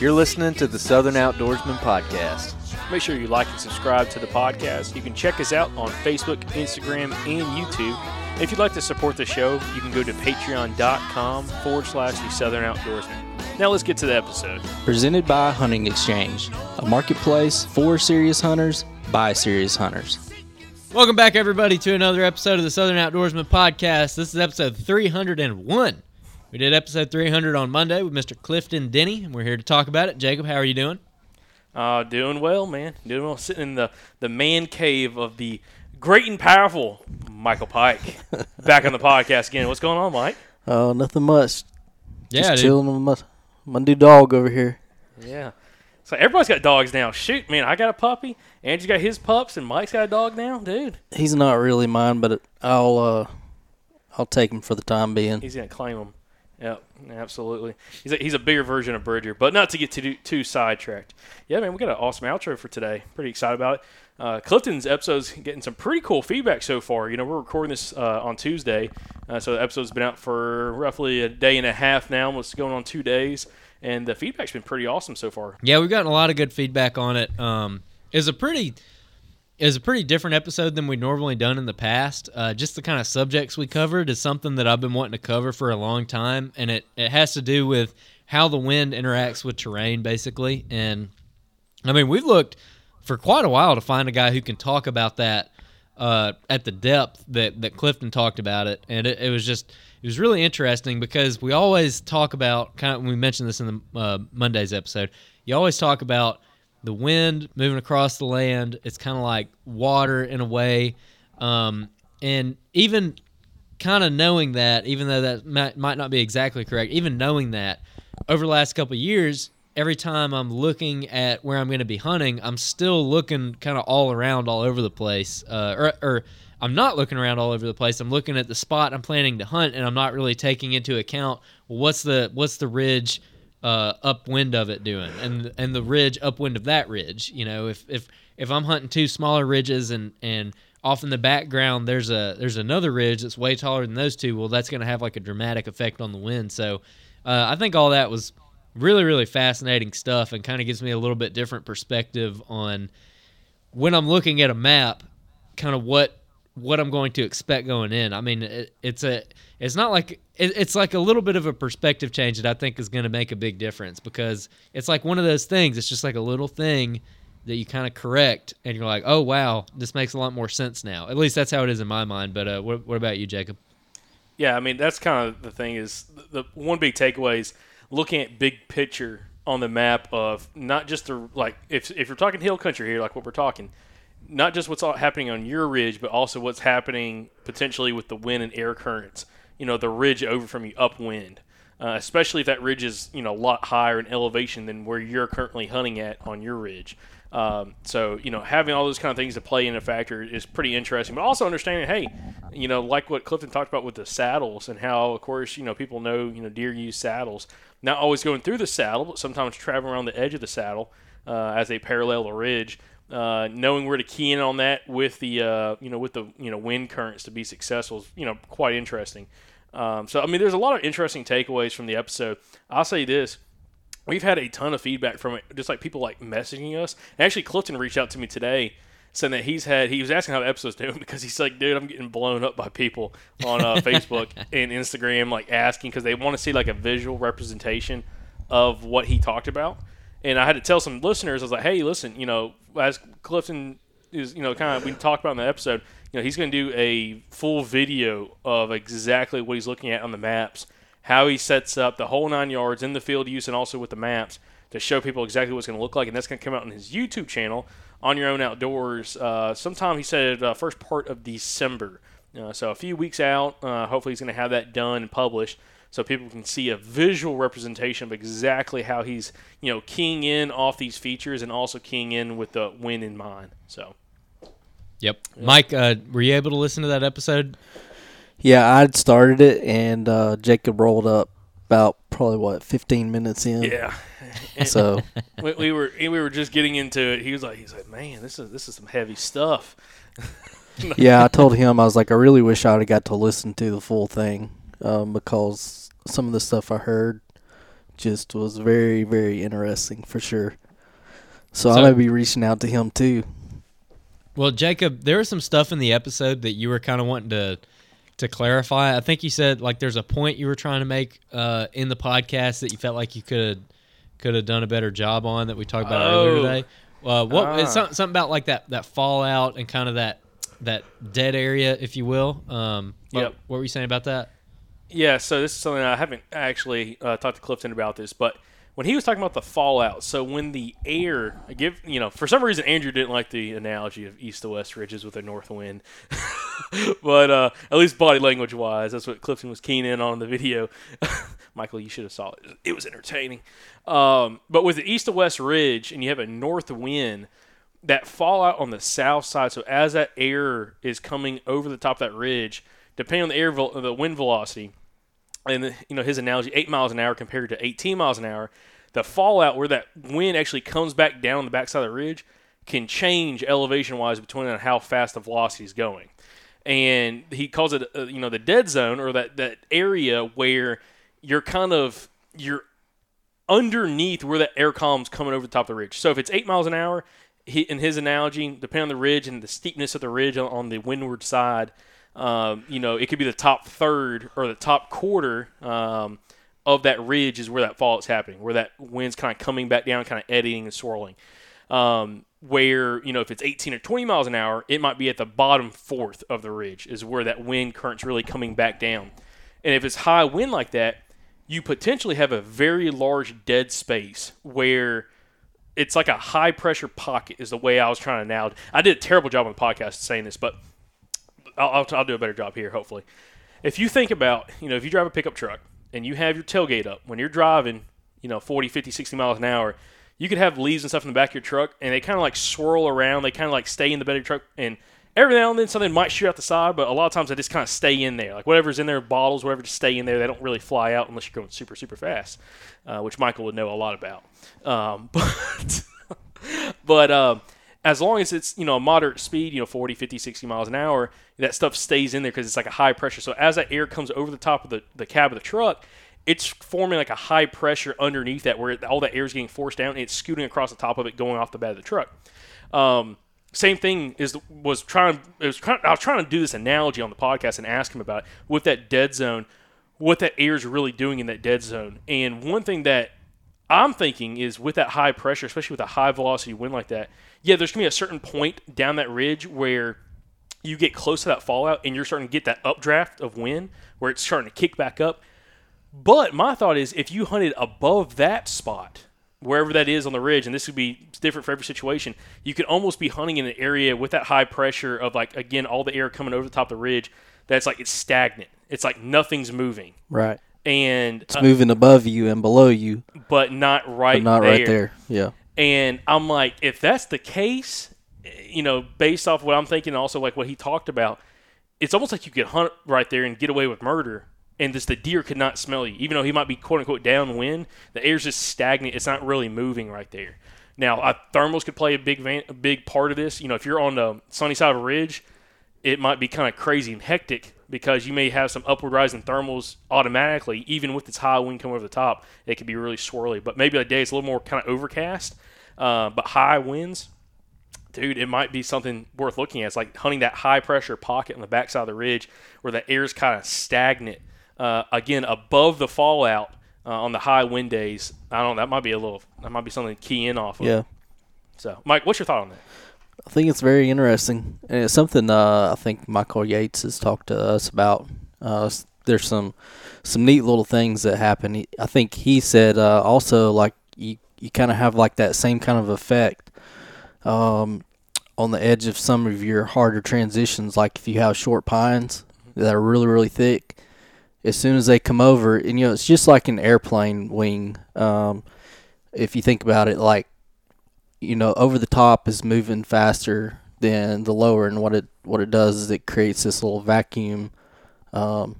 You're listening to the Southern Outdoorsman Podcast. Make sure you like and subscribe to the podcast. You can check us out on Facebook, Instagram, and YouTube. If you'd like to support the show, you can go to patreon.com forward slash the Southern Outdoorsman. Now let's get to the episode. Presented by Hunting Exchange, a marketplace for serious hunters by serious hunters. Welcome back, everybody, to another episode of the Southern Outdoorsman Podcast. This is episode 301. We did episode 300 on Monday with Mr. Clifton Denny, and we're here to talk about it. Jacob, how are you doing? Uh, doing well, man. Doing well. Sitting in the, the man cave of the great and powerful Michael Pike. Back on the podcast again. What's going on, Mike? Oh, nothing much. Yeah, Just dude. chilling with my, my new dog over here. Yeah. So everybody's got dogs now. Shoot, man, I got a puppy. Andrew's got his pups, and Mike's got a dog now, dude. He's not really mine, but I'll uh, I'll take him for the time being. He's gonna claim them. Yep, absolutely. He's a, he's a bigger version of Bridger, but not to get too too sidetracked. Yeah, man, we got an awesome outro for today. Pretty excited about it. Uh, Clifton's episode's getting some pretty cool feedback so far. You know, we're recording this uh, on Tuesday, uh, so the episode's been out for roughly a day and a half now, almost going on two days, and the feedback's been pretty awesome so far. Yeah, we've gotten a lot of good feedback on it. Um, it's a pretty is a pretty different episode than we've normally done in the past. Uh, just the kind of subjects we covered is something that I've been wanting to cover for a long time, and it, it has to do with how the wind interacts with terrain, basically. And I mean, we've looked for quite a while to find a guy who can talk about that uh, at the depth that, that Clifton talked about it, and it, it was just it was really interesting because we always talk about kind of we mentioned this in the uh, Monday's episode. You always talk about the wind moving across the land. It's kind of like water in a way, um, and even kind of knowing that, even though that might, not be exactly correct, even knowing that over the last couple years, every time I'm looking at where I'm going to be hunting, I'm still looking kind of all around, all over the place, uh, or, or I'm not looking around all over the place. I'm looking at the spot I'm planning to hunt, and I'm not really taking into account well, what's the what's the ridge uh, upwind of it doing, and and the ridge upwind of that ridge. You know, if if if I'm hunting two smaller ridges and and off in the background there's a there's another ridge that's way taller than those two, well, that's going to have like a dramatic effect on the wind. So uh, I think all that was really really fascinating stuff, and kind of gives me a little bit different perspective on when I'm looking at a map, kind of what what I'm going to expect going in. I mean, it, it's a it's not like it, it's like a little bit of a perspective change that I think is going to make a big difference because it's like one of those things. It's just like a little thing that you kind of correct, and you're like, oh wow, this makes a lot more sense now. At least that's how it is in my mind. But uh, what, what about you, Jacob? Yeah, I mean that's kind of the thing is the, the one big takeaway is looking at big picture on the map of not just the like if if you're talking hill country here like what we're talking, not just what's happening on your ridge, but also what's happening potentially with the wind and air currents. You know, the ridge over from you upwind, uh, especially if that ridge is you know a lot higher in elevation than where you're currently hunting at on your ridge. Um, so you know, having all those kind of things to play in a factor is pretty interesting. But also understanding, hey, you know, like what Clifton talked about with the saddles and how, of course, you know, people know you know deer use saddles. Not always going through the saddle, but sometimes traveling around the edge of the saddle uh, as they parallel the ridge. Uh, knowing where to key in on that with the uh, you know with the you know wind currents to be successful is you know quite interesting. Um, so I mean, there's a lot of interesting takeaways from the episode. I'll say this: we've had a ton of feedback from it, just like people like messaging us. Actually, Clifton reached out to me today saying that he's had he was asking how the episode's doing because he's like, dude, I'm getting blown up by people on uh, Facebook and Instagram, like asking because they want to see like a visual representation of what he talked about. And I had to tell some listeners, I was like, hey, listen, you know, as Clifton is, you know, kind of we talked about in the episode, you know, he's going to do a full video of exactly what he's looking at on the maps, how he sets up the whole nine yards in the field use and also with the maps to show people exactly what it's going to look like. And that's going to come out on his YouTube channel, On Your Own Outdoors, uh, sometime he said uh, first part of December. Uh, so a few weeks out. Uh, hopefully he's going to have that done and published so people can see a visual representation of exactly how he's, you know, keying in off these features and also keying in with the win in mind. So Yep. Mike, uh, were you able to listen to that episode? Yeah, I'd started it, and uh, Jacob rolled up about probably what 15 minutes in. yeah, So we, we were we were just getting into it. He was like, he's like, man, this is this is some heavy stuff. yeah, I told him I was like, I really wish I'd have got to listen to the full thing um, because some of the stuff I heard just was very, very interesting for sure. So, So- I may be reaching out to him too. Well, Jacob, there was some stuff in the episode that you were kind of wanting to to clarify. I think you said like there's a point you were trying to make uh, in the podcast that you felt like you could could have done a better job on that we talked about Oh. earlier today. Uh, what it's Ah. something, something about like that that fallout and kind of that that dead area, if you will. Um, what, what were you saying about that? Yeah, so this is something I haven't actually uh, talked to Clifton about this, but when he was talking about the fallout, so when the air, give you know, for some reason Andrew didn't like the analogy of east to west ridges with a north wind, but uh, at least body language wise, that's what Clifton was keen in on in the video. Michael, you should have saw it; it was entertaining. Um, but with the east to west ridge, and you have a north wind, that fallout on the south side. So as that air is coming over the top of that ridge, depending on the air, the wind velocity, and you know his analogy, eight miles an hour compared to 18 miles an hour, the fallout where that wind actually comes back down the backside of the ridge can change elevation wise between on how fast the velocity is going. And he calls it, uh, you know, the dead zone or that, that area where you're kind of you're underneath where that air column's coming over the top of the ridge. So if it's eight miles an hour, he, in his analogy, depending on the ridge and the steepness of the ridge on, on the windward side, um, you know, it could be the top third or the top quarter um, of that ridge is where that fallout's happening, where that wind's kind of coming back down, kind of eddying and swirling. Um, where you know if it's 18 or 20 miles an hour, it might be at the bottom fourth of the ridge is where that wind current's really coming back down. And if it's high wind like that, you potentially have a very large dead space where it's like a high pressure pocket is the way I was trying to now. I did a terrible job on the podcast saying this, but I'll, I'll, I'll do a better job here, hopefully. If you think about, you know, if you drive a pickup truck and you have your tailgate up when you're driving, you know, 40, 50, 60 miles an hour, you could have leaves and stuff in the back of your truck and they kind of like swirl around. They kind of like stay in the bed of your truck and every now and then something might shoot out the side, but a lot of times they just kind of stay in there. Like whatever's in there, bottles, whatever, just stay in there. They don't really fly out unless you're going super, super fast, uh, which Michael would know a lot about. Um, but but um, as long as it's you know a moderate speed, you know 40, 50, 60 miles an hour, that stuff stays in there because it's like a high pressure. So as that air comes over the top of the, the cab of the truck, it's forming like a high pressure underneath that where all that air is getting forced down and it's scooting across the top of it going off the bed of the truck. Um, same thing is was trying it was trying, I was trying to do this analogy on the podcast and ask him about it, with that dead zone, what that air is really doing in that dead zone. And one thing that I'm thinking is with that high pressure, especially with a high velocity wind like that, yeah, there's gonna be a certain point down that ridge where you get close to that fallout and you're starting to get that updraft of wind where it's starting to kick back up. But my thought is if you hunted above that spot, wherever that is on the ridge, and this would be different for every situation, you could almost be hunting in an area with that high pressure of like again all the air coming over the top of the ridge. That's like it's stagnant. It's like nothing's moving, Right. And It's uh, moving above you and below you, but not right but not there. right there. Yeah. And I'm like, if that's the case, you know, based off what I'm thinking, also like what he talked about, it's almost like you could hunt right there and get away with murder, and just the deer could not smell you, even though he might be quote unquote downwind. The air's just stagnant; it's not really moving right there. Now, uh, thermals could play a big van- a big part of this. You know, if you're on the sunny side of a ridge, it might be kind of crazy and hectic because you may have some upward rising thermals automatically, even with its high wind coming over the top. It could be really swirly. But maybe a day it's a little more kind of overcast, uh, but high winds, dude, it might be something worth looking at. It's like hunting that high pressure pocket on the backside of the ridge where the air is kind of stagnant. Uh, again, above the fallout uh, on the high wind days. I don't know. That might be a little. That might be something to key in off of. Yeah. So, Mike, what's your thought on that? I think it's very interesting, and it's something uh, I think Michael Yates has talked to us about. Uh, there's some some neat little things that happen. I think he said uh, also like you you kind of have like that same kind of effect um, on the edge of some of your harder transitions. Like if you have short pines that are really really thick, as soon as they come over, and you know it's just like an airplane wing. Um, if you think about it, like you know, over the top is moving faster than the lower, and what it what it does is it creates this little vacuum, um,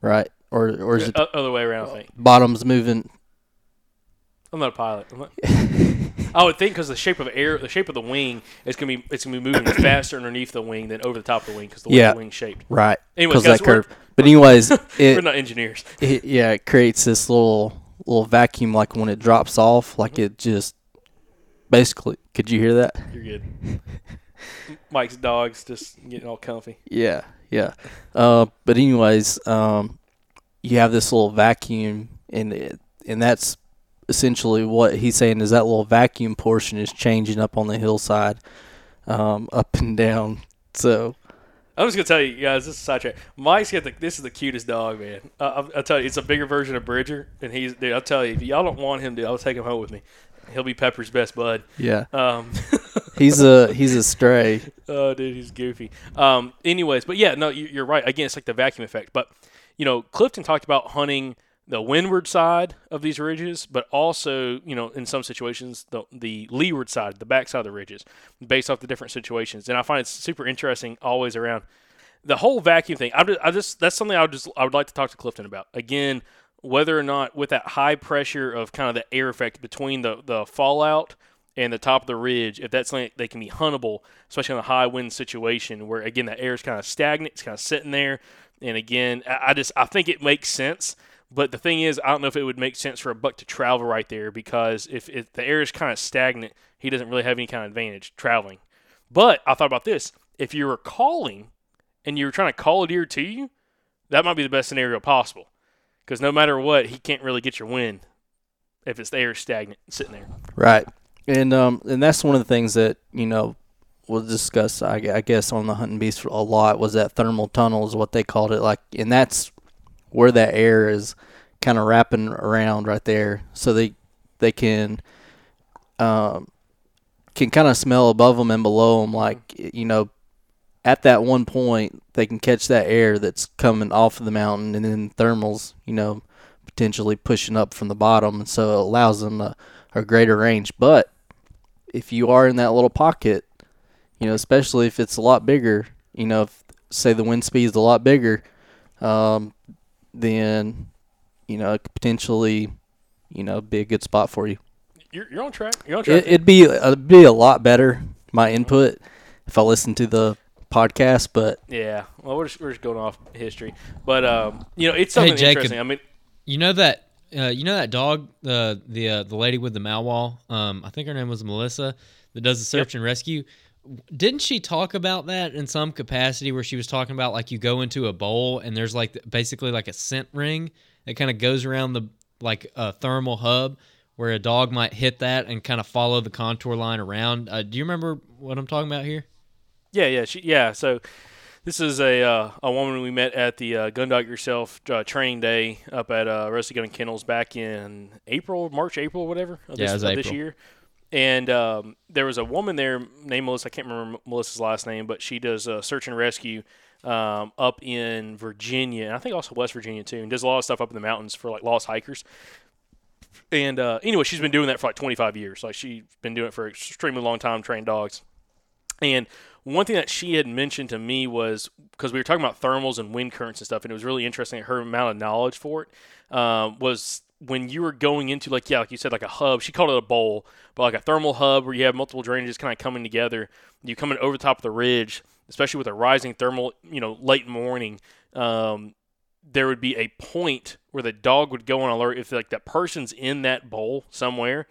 right? Or or is it other way around, I think. bottom's moving? I'm not a pilot. I'm not- I would think because the shape of air, the shape of the wing is gonna be it's gonna be moving faster underneath the wing than over the top of the wing because the way Yeah. the wing's shaped. Right. Anyways, guys, that curve. But anyways, We're not engineers. it yeah it creates this little little vacuum like when it drops off, like it just basically. Could you hear that? You're good. Mike's dog's just getting all comfy. Yeah, yeah. Uh, but anyways, um, you have this little vacuum, and it, and that's essentially what he's saying is that little vacuum portion is changing up on the hillside, um, up and down. So I'm just gonna tell you guys, this is a sidetrack. Mike's got the this is the cutest dog, man. Uh, I'll, I'll tell you, it's a bigger version of Bridger, and he's dude. I'll tell you, if y'all don't want him, dude, I'll take him home with me. He'll be Pepper's best bud. yeah, Um, he's a he's a stray. Oh, dude, he's goofy. Um, anyways, but yeah, no, you, you're right. Again, it's like the vacuum effect. But you know, Clifton talked about hunting the windward side of these ridges, but also, you know, in some situations, the the leeward side, the back side of the ridges, based off the different situations. And I find it super interesting always around the whole vacuum thing. I just, I just that's something I would just I would like to talk to Clifton about again. Whether or not with that high pressure of kind of the air effect between the the fallout and the top of the ridge, if that's something they can be huntable, especially in a high wind situation where again the air is kind of stagnant, it's kind of sitting there. And again, I just I think it makes sense. But the thing is, I don't know if it would make sense for a buck to travel right there because if, if the air is kind of stagnant, he doesn't really have any kind of advantage traveling. But I thought about this: if you were calling and you were trying to call a deer to you, that might be the best scenario possible. Because no matter what, he can't really get your wind if it's air stagnant sitting there. Right, and um, and that's one of the things that you know was discussed. I, I guess on the hunting beast a lot was that thermal tunnel is what they called it. Like, and that's where that air is kind of wrapping around right there, so they they can um, can kind of smell above them and below them, like you know, at that one point they can catch that air that's coming off of the mountain, and then thermals, you know, potentially pushing up from the bottom, and so it allows them a, a greater range. But if you are in that little pocket, you know, especially if it's a lot bigger, you know, if say the wind speed is a lot bigger, um, then you know it could potentially, you know, be a good spot for you. You're, you're on track. You're on track. It, it'd be it'd be a lot better my input if I listened to the podcast, but yeah. Well, we're just, we're just going off history, but um, you know, it's something Jacob. interesting. I mean, You know that uh, you know that dog, uh, the uh, the lady with the Malinois. Um, I think her name was Melissa, that does the search and rescue. Didn't she talk about that in some capacity where she was talking about like you go into a bowl and there's like basically like a scent ring that kind of goes around the like a thermal hub where a dog might hit that and kind of follow the contour line around. Uh, do you remember what I'm talking about here? Yeah, yeah, she, yeah. So this is a uh, a woman we met at the uh, Gun Dog Yourself uh, training day up at uh, Rusty Gun and Kennels back in April, March, April, whatever of Yeah, this, of this year. And um, there was a woman there named Melissa. I can't remember Melissa's last name, but she does uh, search and rescue um, up in Virginia, and I think also West Virginia too, and does a lot of stuff up in the mountains for like lost hikers. And uh, anyway, she's been doing that for like 25 years. Like she's been doing it for an extremely long time, training dogs. And one thing that she had mentioned to me was because we were talking about thermals and wind currents and stuff, and it was really interesting. Her amount of knowledge for it um, was when you were going into like yeah, like you said, like a hub. She called it a bowl, but like a thermal hub where you have multiple drainages kind of coming together. You coming over the top of the ridge, especially with a rising thermal, you know, late morning. Um, there would be a point where the dog would go on alert if like that person's in that bowl somewhere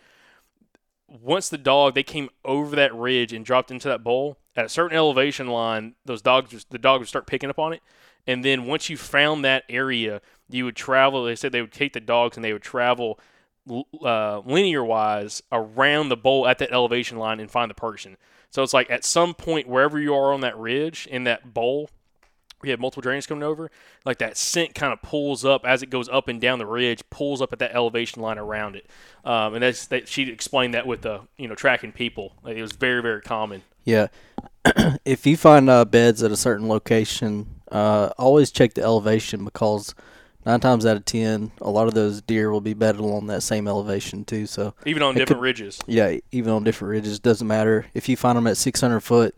once the dog they came over that ridge and dropped into that bowl at a certain elevation line, those dogs the dog would start picking up on it. And then once you found that area, you would travel. They said they would take the dogs and they would travel uh, linear wise around the bowl at that elevation line and find the person. So it's like at some point wherever you are on that ridge in that bowl, we have multiple drains coming over, like that scent kind of pulls up as it goes up and down the ridge, pulls up at that elevation line around it. Um, and that's that she explained that with the you know tracking people. Like, it was very very common. Yeah. if you find uh, beds at a certain location, uh, always check the elevation because nine times out of ten, a lot of those deer will be bedded along that same elevation too. So Even on different could- ridges. yeah, even on different ridges, doesn't matter. If you find them at 600 foot,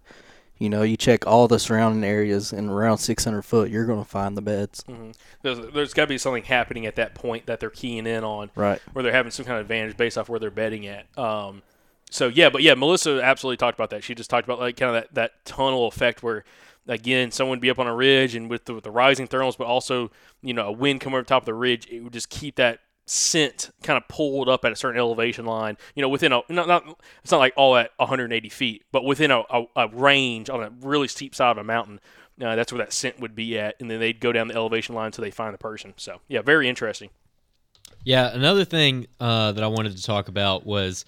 you know, you check all the surrounding areas, and around 600 foot, you're going to find the beds. There's, there's got to be something happening at that point that they're keying in on. Right. where they're having some kind of advantage based off where they're betting at. Um, so yeah, but yeah, Melissa absolutely talked about that. She just talked about like kind of that, that tunnel effect where again someone would be up on a ridge and with the, with the rising thermals, but also you know a wind coming over top of the ridge, it would just keep that scent kind of pulled up at a certain elevation line. You know, within a not, not it's not like all at 180 feet, but within a, a, a range on a really steep side of a mountain. Uh, that's where that scent would be at, and then they'd go down the elevation line until they find the person. So yeah, very interesting. Yeah, another thing uh, that I wanted to talk about was,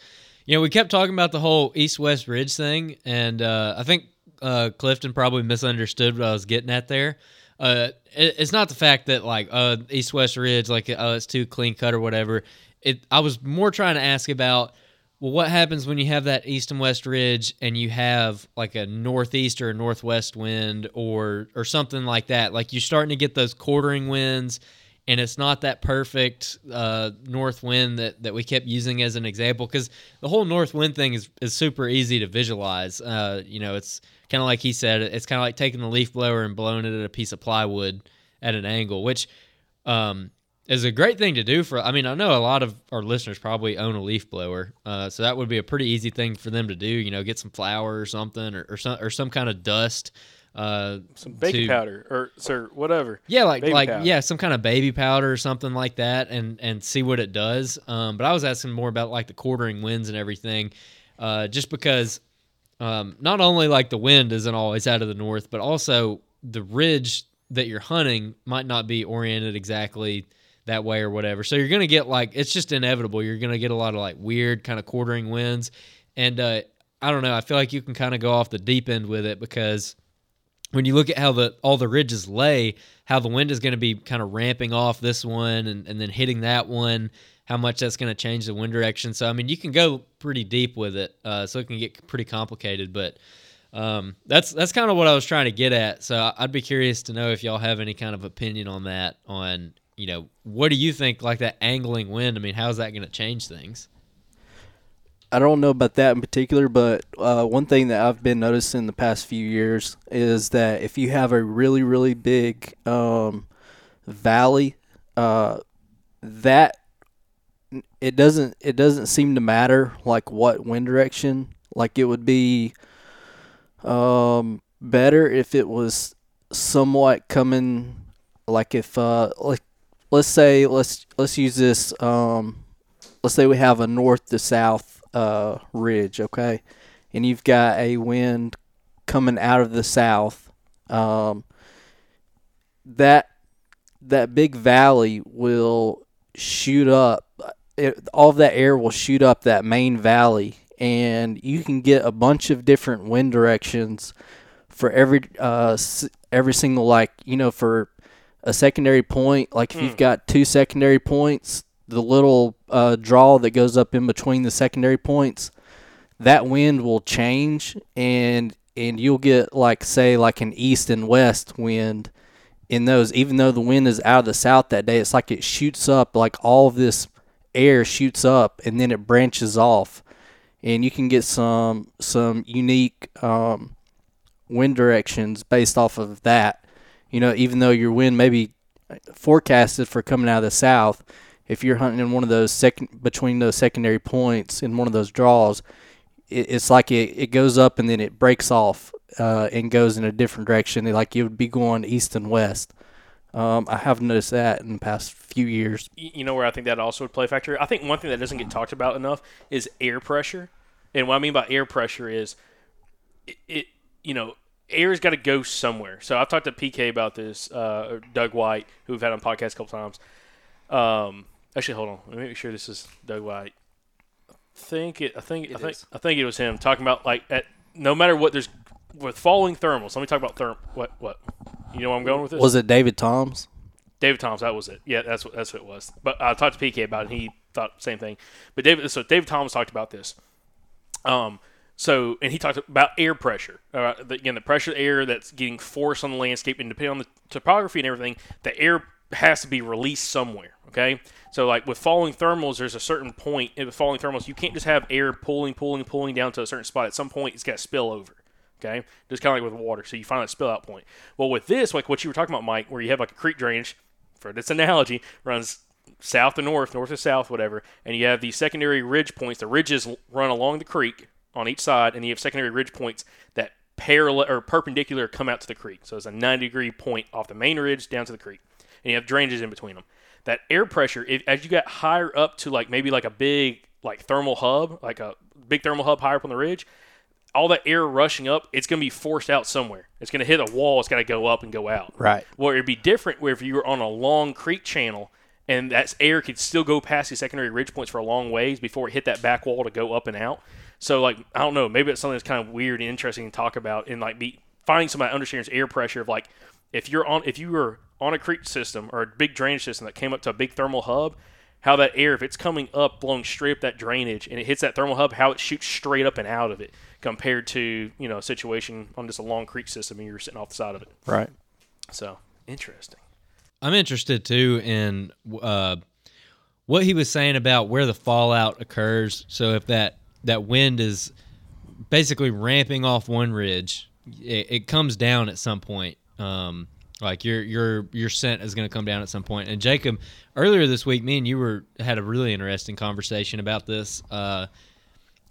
you know, we kept talking about the whole east-west ridge thing, and uh, I think uh, Clifton probably misunderstood what I was getting at there. Uh, it, it's not the fact that like uh, east-west ridge, like oh, it's too clean cut or whatever. It. I was more trying to ask about. Well, what happens when you have that east and west ridge and you have like a northeast or a northwest wind or or something like that? Like you're starting to get those quartering winds and it's not that perfect uh, north wind that, that we kept using as an example because the whole north wind thing is, is super easy to visualize. Uh, you know, it's kind of like he said, it's kind of like taking the leaf blower and blowing it at a piece of plywood at an angle, which um, is a great thing to do for. I mean, I know a lot of our listeners probably own a leaf blower, uh, so that would be a pretty easy thing for them to do. You know, get some flour or something, or, or some or some kind of dust. Uh, Some baking to- powder or sir whatever. yeah, like Baby like powder. yeah, some kind of baby powder or something like that, and and see what it does. Um, but I was asking more about like the quartering winds and everything, uh, just because um, not only like the wind isn't always out of the north, but also the ridge that you're hunting might not be oriented exactly that way or whatever. So you're gonna get like it's just inevitable. You're gonna get a lot of like weird kind of quartering winds, and uh, I don't know. I feel like you can kind of go off the deep end with it because when you look at how the all the ridges lay, how the wind is going to be kind of ramping off this one and, and then hitting that one, how much that's going to change the wind direction. So I mean, you can go pretty deep with it, uh, so it can get pretty complicated. But um, that's that's kind of what I was trying to get at. So I'd be curious to know if y'all have any kind of opinion on that. On you know, what do you think? Like that angling wind. I mean, how's that going to change things? I don't know about that in particular, but uh, one thing that I've been noticing the past few years is that if you have a really, really big um, valley, uh, that it doesn't it doesn't seem to matter like what wind direction. Like it would be um, better if it was somewhat coming like if uh, like let's say let's let's use this um, let's say we have a north to south uh, ridge, okay, and you've got a wind coming out of the south. Um, that that big valley will shoot up. It, all of that air will shoot up that main valley, and you can get a bunch of different wind directions for every uh every single like you know for a secondary point. Like if you've got two secondary points, the little uh, draw that goes up in between the secondary points, that wind will change, and and you'll get like say like an east and west wind in those. Even though the wind is out of the south that day, it's like it shoots up, like all of this air shoots up, and then it branches off, and you can get some some unique um, wind directions based off of that. You know, even though your wind may be forecasted for coming out of the south, if you're hunting in one of those second between those secondary points in one of those draws, it, it's like it, it goes up and then it breaks off uh, and goes in a different direction. Like you would be going east and west. Um, I have noticed that in the past few years. You know where I think that also would play a factor. I think one thing that doesn't get talked about enough is air pressure, and what I mean by air pressure is it, it you know air's got to go somewhere. So I've talked to PK about this, uh, Doug White, who we've had on podcast a couple times. Um, actually, hold on, let me make sure this is Doug White. I think it. I think. I think. is. I think it was him talking about like at no matter what there's with falling thermals. Let me talk about therm. What? What? You know where I'm going with this? Was it David Toms? David Thomas, that was it. Yeah, that's what that's what it was. But I talked to PK about it, and he thought the same thing. But David, so David Thomas talked about this. Um, so and he talked about air pressure. Uh, the, again, the pressure of air that's getting forced on the landscape, and depending on the topography and everything, the air has to be released somewhere. Okay, so like with falling thermals, there's a certain point with falling thermals, you can't just have air pulling, pulling, pulling down to a certain spot. At some point, it's got to spill over. Okay, just kind of like with water. So you find that spill out point. Well, with this, like what you were talking about, Mike, where you have like a creek drainage, for this analogy, runs south to north, north to south, whatever, and you have these secondary ridge points. The ridges run along the creek on each side, and you have secondary ridge points that parallel or perpendicular come out to the creek. So it's a 90 degree point off the main ridge down to the creek, and you have drainages in between them. That air pressure, if, as you get higher up to like maybe like a big like thermal hub, like a big thermal hub higher up on the ridge, all that air rushing up, it's going to be forced out somewhere. It's going to hit a wall. It's got to go up and go out. Right. Well, it'd be different where if you were on a long creek channel and that air could still go past the secondary ridge points for a long ways before it hit that back wall to go up and out. So like I don't know, maybe it's something that's kind of weird and interesting to talk about and like be finding somebody that understands air pressure of like if you're on if you were on a creek system or a big drainage system that came up to a big thermal hub, how that air if it's coming up blowing straight up that drainage and it hits that thermal hub, how it shoots straight up and out of it compared to you know a situation on just a long creek system and you're sitting off the side of it. Right. So interesting. I'm interested too in uh, what he was saying about where the fallout occurs. So if that that wind is basically ramping off one ridge, it, it comes down at some point. Um, like your your your scent is going to come down at some point. And Jacob, earlier this week, me and you were had a really interesting conversation about this. Uh,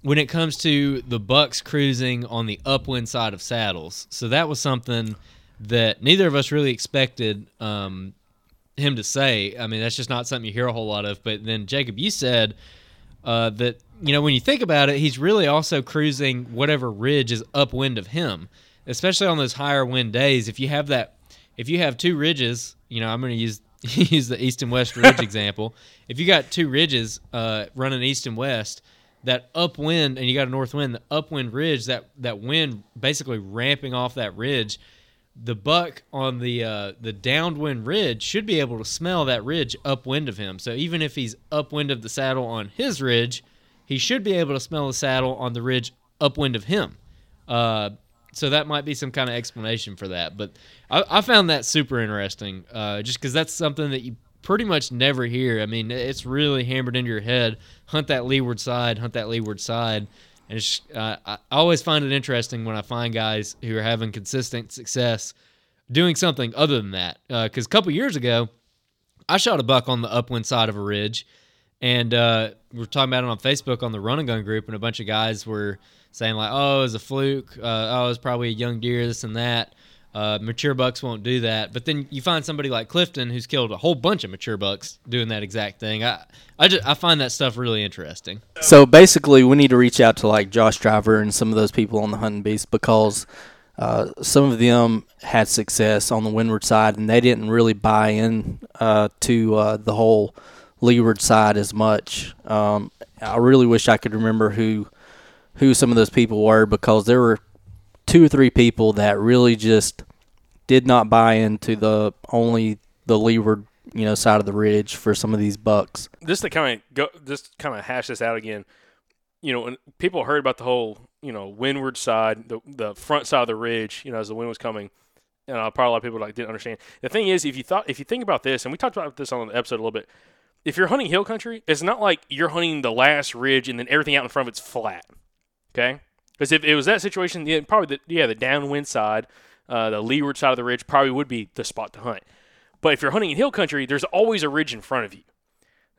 when it comes to the Bucks cruising on the upwind side of saddles, so that was something that neither of us really expected um, him to say. I mean, that's just not something you hear a whole lot of. But then Jacob, you said uh, that you know when you think about it, he's really also cruising whatever ridge is upwind of him, especially on those higher wind days. If you have that, if you have two ridges, you know, I'm going to use use the east and west ridge example. If you got two ridges uh, running east and west, that upwind and you got a north wind, the upwind ridge, that that wind basically ramping off that ridge the buck on the uh, the downwind ridge should be able to smell that ridge upwind of him. So even if he's upwind of the saddle on his ridge, he should be able to smell the saddle on the ridge upwind of him. Uh, so that might be some kind of explanation for that. But I, I found that super interesting, uh, just because that's something that you pretty much never hear. I mean, it's really hammered into your head. Hunt that leeward side, hunt that leeward side. And uh, I always find it interesting when I find guys who are having consistent success doing something other than that. Because a couple years ago, I shot a buck on the upwind side of a ridge, and uh, we are talking about it on Facebook on the run and gun group, and a bunch of guys were saying like, "Oh, it was a fluke. Uh, oh, it was probably a young deer. This and that." Uh, mature bucks won't do that, but then you find somebody like Clifton who's killed a whole bunch of mature bucks doing that exact thing. I, I just I find that stuff really interesting. So basically, we need to reach out to like Josh Driver and some of those people on the hunting beast because uh, some of them had success on the windward side and they didn't really buy in uh, to uh, the whole leeward side as much. Um, I really wish I could remember who who some of those people were because there were two or three people that really just did not buy into the only the leeward you know side of the ridge for some of these bucks. just to kind of go, just kind of hash this out again. You know, when people heard about the whole, you know, windward side, the the front side of the ridge, you know, as the wind was coming, and uh, probably a lot of people like didn't understand. The thing is, if you thought, if you think about this, and we talked about this on the episode a little bit, if you're hunting hill country, it's not like you're hunting the last ridge and then everything out in front of it's flat. Okay, because if it was that situation, yeah, probably the yeah the downwind side, uh, the leeward side of the ridge probably would be the spot to hunt. But if you're hunting in hill country, there's always a ridge in front of you.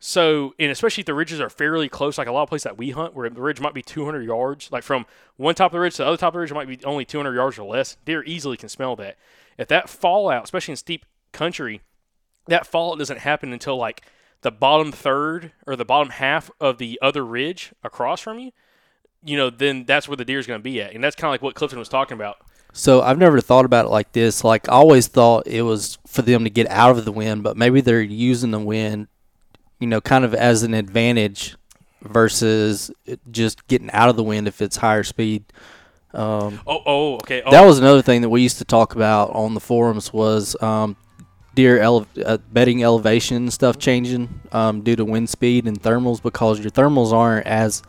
So, and especially if the ridges are fairly close, like a lot of places that we hunt, where the ridge might be 200 yards, like from one top of the ridge to the other top of the ridge, might be only 200 yards or less. Deer easily can smell that. If that fallout, especially in steep country, that fallout doesn't happen until like the bottom third or the bottom half of the other ridge across from you, you know, then that's where the deer is going to be at. And that's kind of like what Clifton was talking about. So I've never thought about it like this. Like I always thought it was for them to get out of the wind, but maybe they're using the wind, you know, kind of as an advantage versus just getting out of the wind if it's higher speed. Um, Oh, oh, okay. Oh, that was another thing that we used to talk about on the forums was um, deer ele- uh, bedding elevation and stuff changing um, due to wind speed and thermals because your thermals aren't as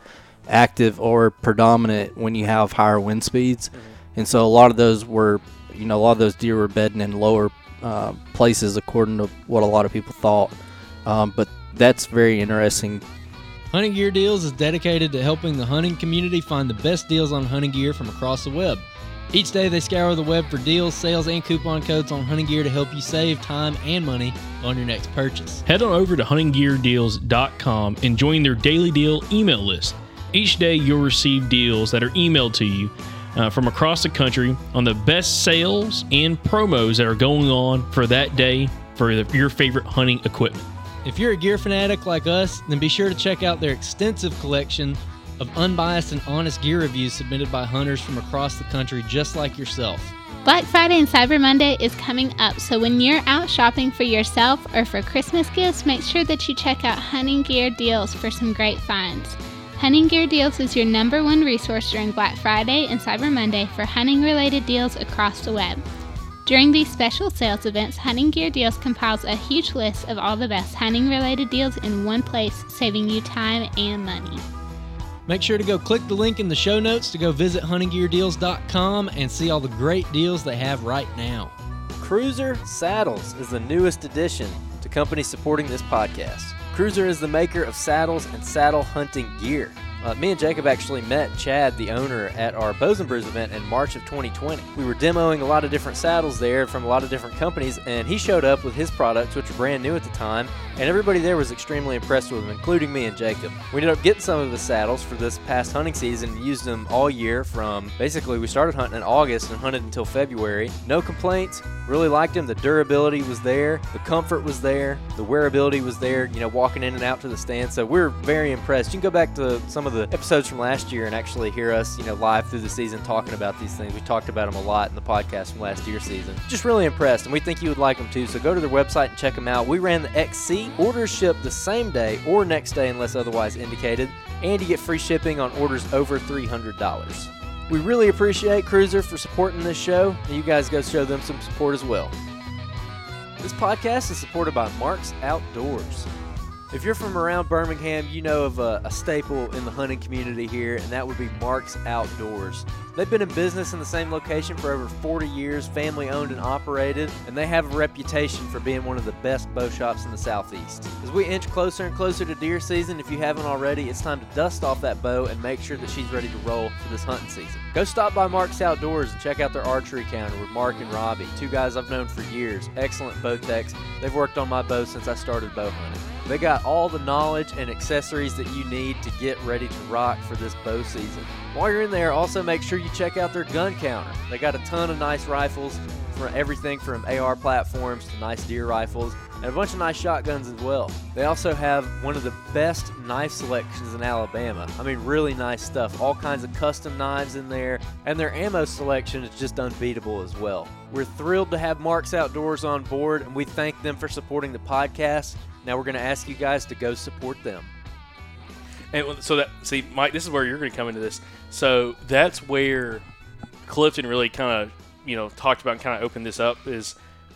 active or predominant when you have higher wind speeds, and so a lot of those were, you know, a lot of those deer were bedding in lower uh, places according to what a lot of people thought. Um, but that's very interesting. Hunting Gear Deals is dedicated to helping the hunting community find the best deals on hunting gear from across the web. Each day they scour the web for deals, sales, and coupon codes on hunting gear to help you save time and money on your next purchase. Head on over to huntinggeardeals.com and join their daily deal email list. Each day you'll receive deals that are emailed to you uh, from across the country on the best sales and promos that are going on for that day for the, your favorite hunting equipment. If you're a gear fanatic like us, then be sure to check out their extensive collection of unbiased and honest gear reviews submitted by hunters from across the country just like yourself. Black Friday and Cyber Monday is coming up, so when you're out shopping for yourself or for Christmas gifts, make sure that you check out Hunting Gear Deals for some great finds. Hunting Gear Deals is your number one resource during Black Friday and Cyber Monday for hunting related deals across the web. During these special sales events, Hunting Gear Deals compiles a huge list of all the best hunting related deals in one place, saving you time and money. Make sure to go click the link in the show notes to go visit huntinggeardeals.com and see all the great deals they have right now. Cruzr Saddles is the newest addition to companies supporting this podcast. Cruzr is the maker of saddles and saddle hunting gear. Uh, me and Jacob actually met Chad, the owner, at our Bows Brews event in March of 2020. We were demoing a lot of different saddles there from a lot of different companies, and he showed up with his products, which were brand new at the time, and everybody there was extremely impressed with them, including me and Jacob. We ended up getting some of the saddles for this past hunting season, and used them all year from basically we started hunting in August and hunted until February. No complaints, really liked them. The durability was there, the comfort was there, the wearability was there, you know, walking in and out to the stand. So we're very impressed. You can go back to some of the episodes from last year and actually hear us, you know, live through the season talking about these things. We talked about them a lot in the podcast from last year's season. Just really impressed, and we think you would like them too. So go to their website and check them out. We ran the XC. Orders ship the same day or next day unless otherwise indicated, and you get free shipping on orders over $300. We really appreciate Cruzr for supporting this show, and you guys go show them some support as well. This podcast is supported by Mark's Outdoors. If you're from around Birmingham, you know of a, a staple in the hunting community here, and that would be Mark's Outdoors. They've been in business in the same location for over 40 years, family owned and operated, and they have a reputation for being one of the best bow shops in the southeast. As we inch closer and closer to deer season, if you haven't already, it's time to dust off that bow and make sure that she's ready to roll for this hunting season. Go stop by Mark's Outdoors and check out their archery counter with Mark and Robbie, two guys I've known for years, excellent bow techs. They've worked on my bow since I started bow hunting. They got all the knowledge and accessories that you need to get ready to rock for this bow season. While you're in there, also make sure you check out their gun counter. They got a ton of nice rifles, for everything from AR platforms to nice deer rifles, and a bunch of nice shotguns as well. They also have one of the best knife selections in Alabama. I mean, really nice stuff. All kinds of custom knives in there, and their ammo selection is just unbeatable as well. We're thrilled to have Marks Outdoors on board, and we thank them for supporting the podcast. Now we're going to ask you guys to go support them. And so that see, Mike, this is where you're going to come into this. So that's where Clifton really kind of you know talked about and kind of opened this up. Is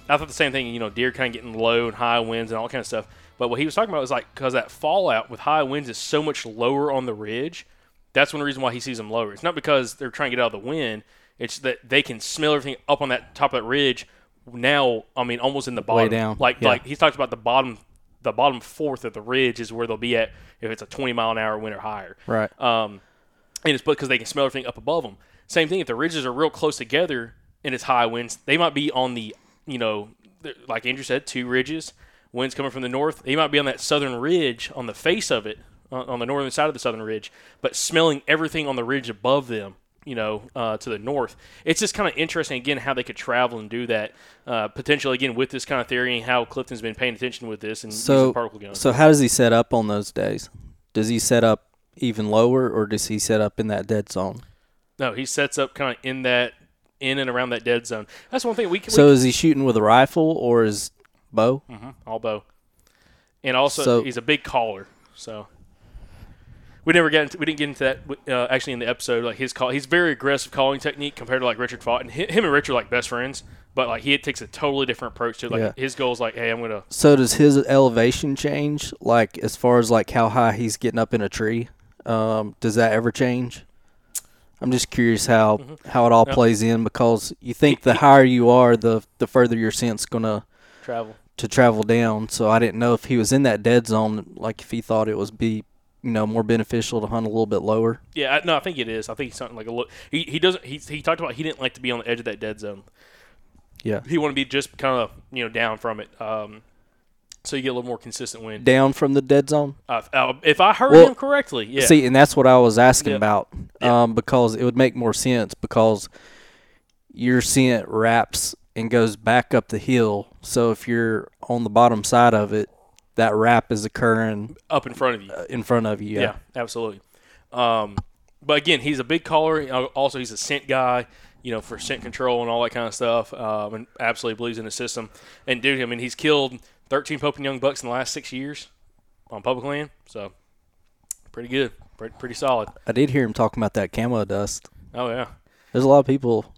I thought the same thing. You know, deer kind of getting low and high winds and all kind of stuff. But what he was talking about was like because that fallout with high winds is so much lower on the ridge. That's one reason why he sees them lower. It's not because they're trying to get out of the wind. It's that they can smell everything up on that top of that ridge. Now, I mean, almost in the bottom. down, Like yeah. like he talked about the bottom, the bottom fourth of the ridge is where they'll be at if it's a 20 mile an hour wind or higher. Right. Um, and it's because they can smell everything up above them. Same thing if the ridges are real close together and it's high winds, they might be on the, you know, like Andrew said, two ridges. Winds coming from the north, they might be on that southern ridge on the face of it, on, on the northern side of the southern ridge, but smelling everything on the ridge above them. You know, uh, to the north. It's just kind of interesting again how they could travel and do that. Uh, potentially again with this kind of theory and how Clifton's been paying attention with this and So, using particle guns. so how does he set up on those days? Does he set up even lower, or does he set up in that dead zone? No, he sets up kind of in that, in and around that dead zone. That's one thing we can. So is he shooting with a rifle or is bow? hmm all bow, and also So- he's a big caller. So we never get into, we didn't get into that uh, actually in the episode. Like his call, he's very aggressive calling technique compared to like Richard fought, and him and Richard are like best friends. But like he takes a totally different approach to it. Like Yeah. his goal is like, hey, I'm gonna. So does his elevation change? Like as far as like how high he's getting up in a tree? Um, does that ever change? I'm just curious how how it all plays in because you think the higher you are, the the further your scent's gonna Travel. to travel down. So I didn't know if he was in that dead zone, like if he thought it was be you know more beneficial to hunt a little bit lower. Yeah, I, no, I think it is. I think something like a look. He he doesn't. He he talked about he didn't like to be on the edge of that dead zone. Yeah, He wanted to be just kind of you know down from it. Um, so you get a little more consistent wind. down from the dead zone. Uh, uh, if I heard Well, him correctly, yeah. See, and that's what I was asking Yeah. about, um, because it would make more sense because your scent wraps and goes back up the hill. So if you're on the bottom side of it, that wrap is occurring up in front of you. uh, in front of you. Yeah, Yeah. absolutely. Um, but again, he's a big caller. Uh, Also, he's a scent guy. You know, for scent control and all that kind of stuff. Um, and absolutely believes in the system. And dude, I mean, he's killed 13 Pope and Young bucks in the last six years on public land. So pretty good, pretty, pretty solid. I did hear him talking about that camo dust. Oh yeah. There's a lot of people,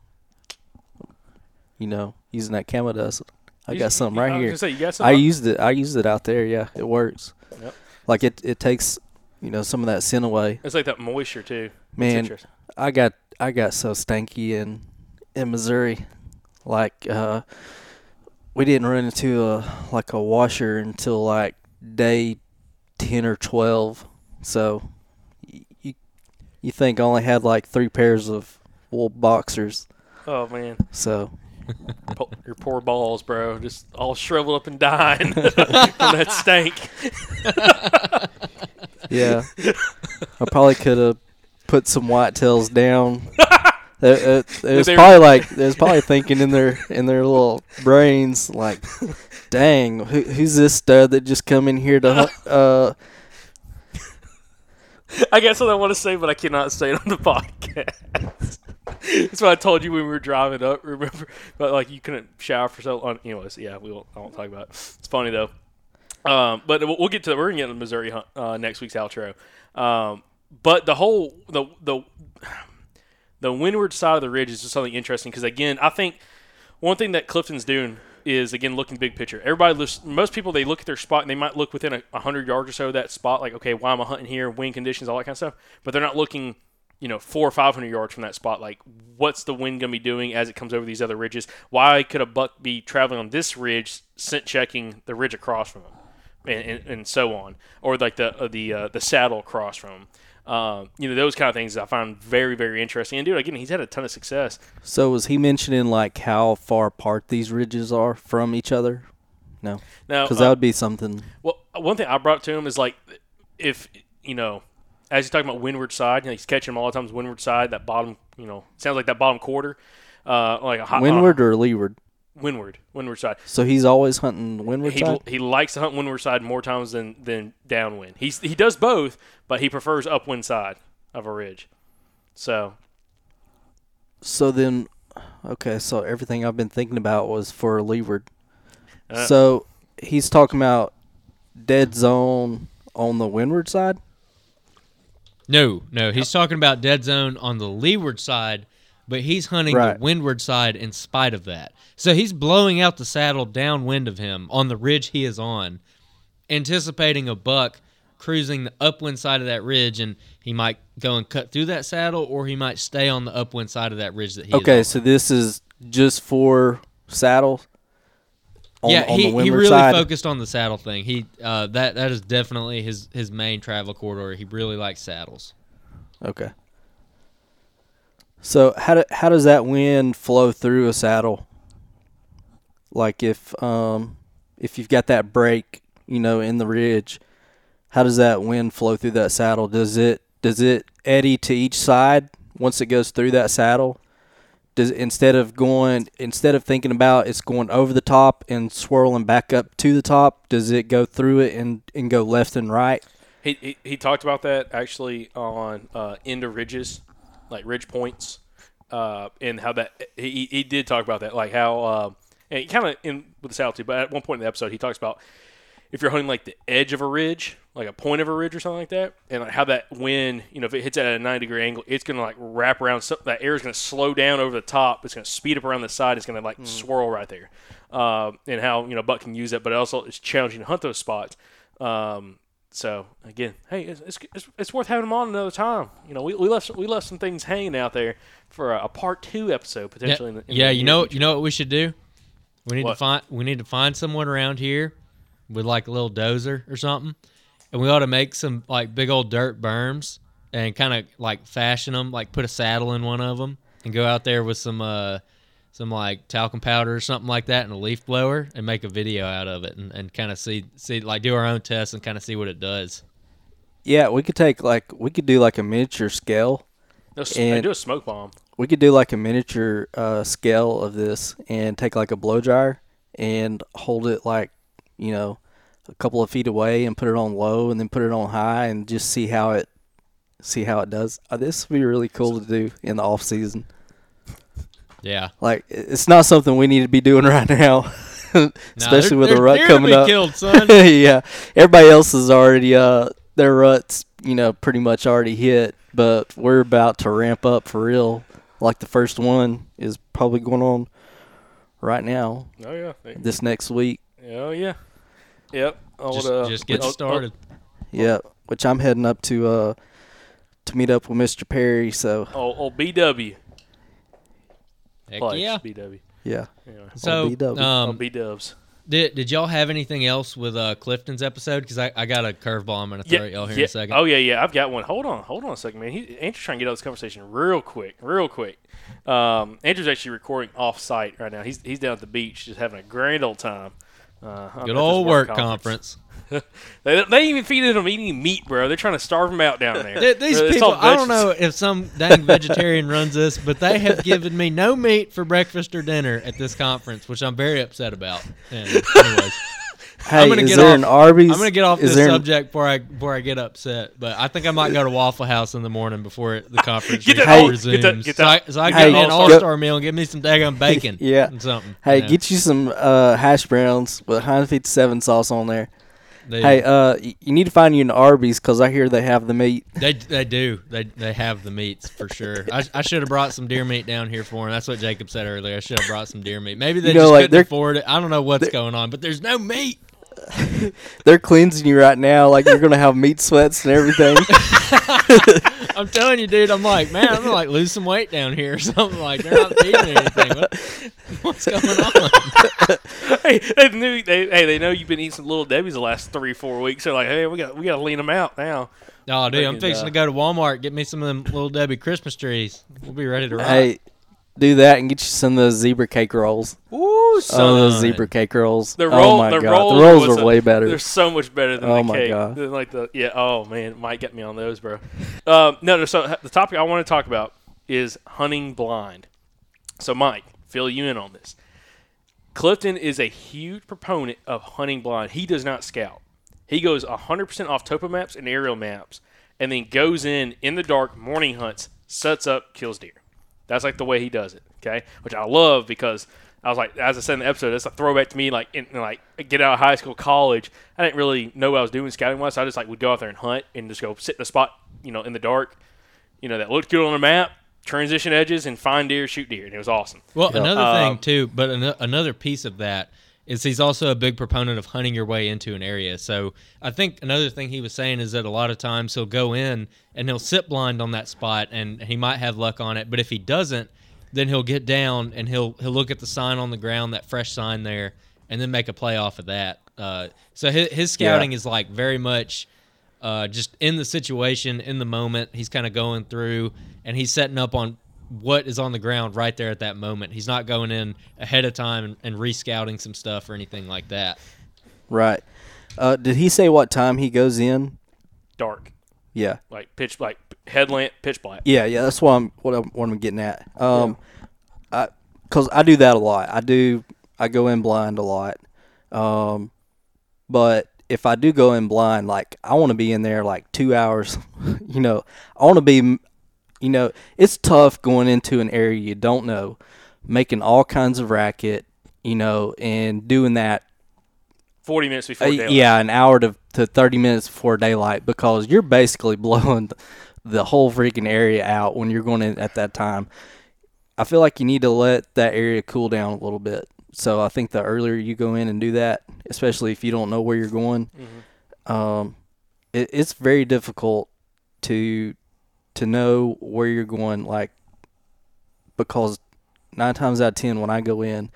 you know, using that camo dust. I You- got something you- right I here. say, got I something? used it. I used it out there. Yeah, it works. Yep. Like it, it takes, you know, some of that scent away. It's like that moisture too. Man. I got I got so stanky in in Missouri, like uh, we didn't run into a like a washer until like day ten or twelve. So you you think I only had like three pairs of wool boxers. Oh man, So Po- your poor balls, bro, just all shriveled up and dying from that stank. yeah, I probably could have put some whitetails down. It uh, there's They probably like it was probably thinking in their in their little brains like, dang, who, who's this stud that just come in here to hunt? Uh, I guess what I want to say, but I cannot say it on the podcast. That's what I told you when we were driving up. Remember, but like you couldn't shower for so long. Anyways, yeah, we won't. I won't talk about. it. It's funny though. Um, but we'll get to we're gonna get to the Missouri uh, next week's outro. Um, but the whole the the the windward side of the ridge is just something interesting because again, I think one thing that Clifton's doing is again looking big picture. Everybody, looks, most people, they look at their spot and they might look within a, a hundred yards or so of that spot, like okay, why am I hunting here? Wind conditions, all that kind of stuff. But they're not looking, you know, four or five hundred yards from that spot. Like, what's the wind going to be doing as it comes over these other ridges? Why could a buck be traveling on this ridge, scent checking the ridge across from him, and, and, and so on, or like the uh, the uh, the saddle across from him? Um, you know, those kind of things I find very, very interesting. And dude, again, he's had a ton of success. So was he mentioning like how far apart these ridges are from each other? No, Now, because uh, that would be something. Well, one thing I brought to him is like, if you know, as he's talking about windward side, you know, he's catching them all the times windward side. That bottom, you know, sounds like that bottom quarter, uh, like a hot Windward or leeward? windward, windward side. So he's always hunting windward He, side. he likes to hunt windward side more times than than downwind. He's he does both, but he prefers upwind side of a ridge. So So then, okay, so everything I've been thinking about was for leeward. Uh, so he's talking about dead zone on the windward side. No, no, he's talking about dead zone on the leeward side, but he's hunting Right. the windward side in spite of that. So he's blowing out the saddle downwind of him on the ridge he is on, anticipating a buck cruising the upwind side of that ridge, and he might go and cut through that saddle, or he might stay on the upwind side of that ridge that he is on. Okay, so this is just for saddle. On, yeah, on he, he really side. focused on the saddle thing. He uh, that that is definitely his his main travel corridor. He really likes saddles. Okay. So how do, how does that wind flow through a saddle? Like if um if you've got that break, you know, in the ridge, how does that wind flow through that saddle? Does it does it eddy to each side once it goes through that saddle? Does instead of going instead of thinking about it's going over the top and swirling back up to the top, does it go through it and, and go left and right? He, he, he talked about that actually on uh, end of ridges, like ridge points, uh, and how that he, he did talk about that, like how uh, and kind of in with the saddle too. But at one point in the episode, he talks about if you're hunting like the edge of a ridge, like a point of a ridge or something like that, and like how that wind, you know, if it hits at a 90 degree angle, it's gonna like wrap around. So that air is gonna slow down over the top. It's gonna speed up around the side. It's gonna like swirl right there, um, and how you know Buck can use that, but also it's challenging to hunt those spots. Um, so again, hey, it's, it's, it's, it's worth having them on another time. You know, we, we left we left some things hanging out there for a, a part two episode potentially. Yeah, in the, in yeah the you know, future. you know what we should do. We need to find we need to find someone around here with like a little dozer or something, and we ought to make some like big old dirt berms and kind of like fashion them, like put a saddle in one of them, and go out there with some uh some like talcum powder or something like that and a leaf blower and make a video out of it and, and kind of see see like do our own tests and kind of see what it does. Yeah, we could take like we could do like a miniature scale. No, s- they and- do a smoke bomb. We could do like a miniature uh, scale of this and take like a blow dryer and hold it like you know a couple of feet away and put it on low and then put it on high and just see how it see how it does. Uh, this would be really cool to do in the off season. Yeah, Like it's not something we need to be doing right now, especially they're- with the they're rut coming up. killed, son. yeah, everybody else is already uh their ruts, you know, pretty much already hit, but we're about to ramp up for real. Like the first one is probably going on right now, Oh yeah, this next week. oh yeah, yep. Old, just, uh, just get old- started. Yeah, which I'm heading up to uh to meet up with Mr. Perry. So Old, old BW. Heck Place, yeah. BW. yeah, Anyway, So, B-dubs. um, old B Dubs. Did, did y'all have anything else with uh, Clifton's episode? Because I, I got a curveball I'm going to throw at y'all here yeah. in a second. Oh yeah, yeah. I've got one. Hold on, hold on a second, man. He, Andrew's trying to get out of this conversation real quick, real quick. Um, Andrew's actually recording off site right now. He's he's down at the beach, just having a grand old time. Uh, Good old work conference. They, they ain't even feeding them eating meat, bro. They're trying to starve them out down there. Th- These It's people, I don't know if some dang vegetarian runs this, but they have given me no meat for breakfast or dinner at this conference, which I'm very upset about. And anyways, hey, gonna is get there off- an Arby's? I'm going to get off is this there an- subject before I before I get upset. But I think I might go to Waffle House in the morning before the conference Get that- Hey, get resumes. that- get so I, so I Hey, get me an All Star meal and give me some daggone bacon. Yeah. and something. Hey, you know. get you some uh, hash browns with 157 sauce on there. They, Hey, uh, you need to find you an Arby's because I hear they have the meat. They they do. They they have the meats for sure. I, I should have brought some deer meat down here for him. That's what Jacob said earlier. I should have brought some deer meat. Maybe they You know, just like, couldn't they're- afford it. I don't know what's going on, but there's no meat. They're cleansing you right now, like you're gonna have meat sweats and everything. I'm telling you, dude. I'm like, man, I'm gonna like lose some weight down here or something. Like they're not feeding me anything. What, what's going on? hey, they knew they hey they know you've been eating some little Debbie's the last three four weeks. They're like, hey, we got we got to lean them out now. Oh, dude, I'm fixing uh, to go to Walmart get me some of them little Debbie Christmas trees. We'll be ready to rock. hey, do that and get you some of those zebra cake rolls. Ooh, Oh, son. those zebra cake rolls. The oh roll, my the god, rolls, the rolls are a- way better. They're so much better than Oh the my cake. God. They're like the yeah. Oh man, might get me on those, bro. Um, no, no. So the topic I want to talk about is hunting blind. So Mike, fill you in on this. Clifton is a huge proponent of hunting blind. He does not scout. He goes 100% off topo maps and aerial maps, and then goes in in the dark, morning hunts, sets up, kills deer. That's like the way he does it. Okay, which I love because I was like, as I said in the episode, it's a throwback to me. Like, in, like get out of high school, college. I didn't really know what I was doing scouting wise. So I just like would go out there and hunt and just go sit in a spot, you know, in the dark, you know, that looked good on the map, transition edges, and find deer, shoot deer, and it was awesome. Well, another Um, thing too, but an- another piece of that is he's also a big proponent of hunting your way into an area. So I think another thing he was saying is that a lot of times he'll go in and he'll sit blind on that spot, and he might have luck on it. But if he doesn't, then he'll get down and he'll he'll look at the sign on the ground, that fresh sign there, and then make a play off of that. Uh, so his, his scouting is like very much uh, just in the situation, in the moment. He's kind of going through and he's setting up on what is on the ground right there at that moment. He's not going in ahead of time and, and re-scouting some stuff or anything like that. right. Uh, did he say what time he goes in? Dark, Yeah. like pitch, like headlamp, pitch black. Yeah, yeah, that's what I'm what I'm, what I'm getting at. Um, I because I do that a lot. I do I go in blind a lot. Um, but if I do go in blind, like I want to be in there like two hours. you know, I want to be. You know, it's tough going into an area you don't know, making all kinds of racket. You know, and doing that Forty minutes before uh, daylight. yeah, an hour to, to 30 minutes before daylight because you're basically blowing the whole freaking area out when you're going in at that time. I feel like you need to let that area cool down a little bit. So I think the earlier you go in and do that, especially if you don't know where you're going, um, it, it's very difficult to to know where you're going. Like because nine times out of ten, when I go in,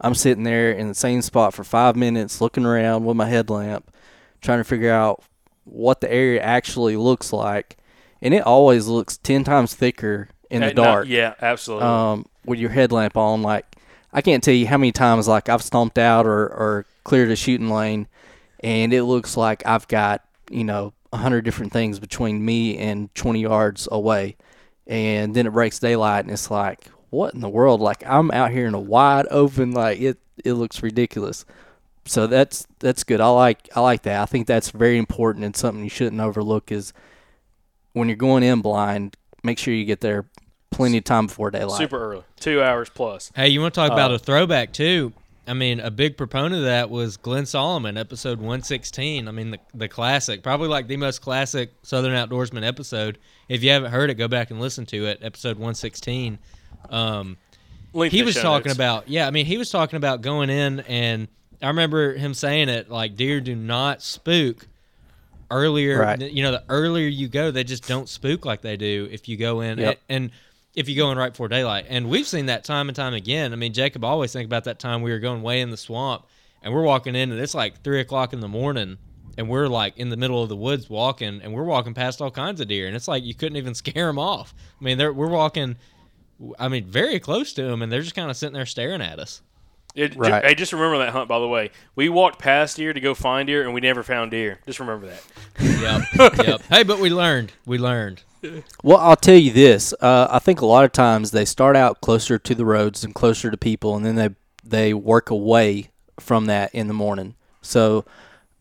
I'm sitting there in the same spot for five minutes, looking around with my headlamp, trying to figure out what the area actually looks like, and it always looks ten times thicker in the dark. yeah, absolutely. Um, with your headlamp on, like I can't tell you how many times like I've stomped out or or cleared a shooting lane, and it looks like I've got you know a hundred different things between me and twenty yards away, and then it breaks daylight, and it's like what in the world? Like I'm out here in a wide open, like it it looks ridiculous. So that's that's good. I like I like that. I think that's very important and something you shouldn't overlook is when you're going in blind, make sure you get there plenty of time before daylight. Super early, two hours plus. Hey, you want to talk about Uh, a throwback too? I mean, a big proponent of that was Glenn Solomon, episode 116. I mean, the the classic, probably like the most classic Southern Outdoorsman episode. If you haven't heard it, go back and listen to it, episode 116. Um, Link he was talking notes. about yeah i mean he was talking about going in and i remember him saying it like deer do not spook earlier Right. you know the earlier you go they just don't spook like they do if you go in Yep. and if you go in right before daylight. And we've seen that time and time again. I mean jacob always think about that time we were going way in the swamp and we're walking in and it's like three o'clock in the morning and we're like in the middle of the woods walking and we're walking past all kinds of deer and it's like you couldn't even scare them off. I mean we're walking I mean, very close to them, and they're just kind of sitting there staring at us. It, ju- Right. Hey, just remember that hunt. By the way, we walked past deer to go find deer, and we never found deer. Just remember that. Yep, yep. Hey, but we learned. We learned. Well, I'll tell you this. Uh, I think a lot of times they start out closer to the roads and closer to people, and then they they work away from that in the morning. So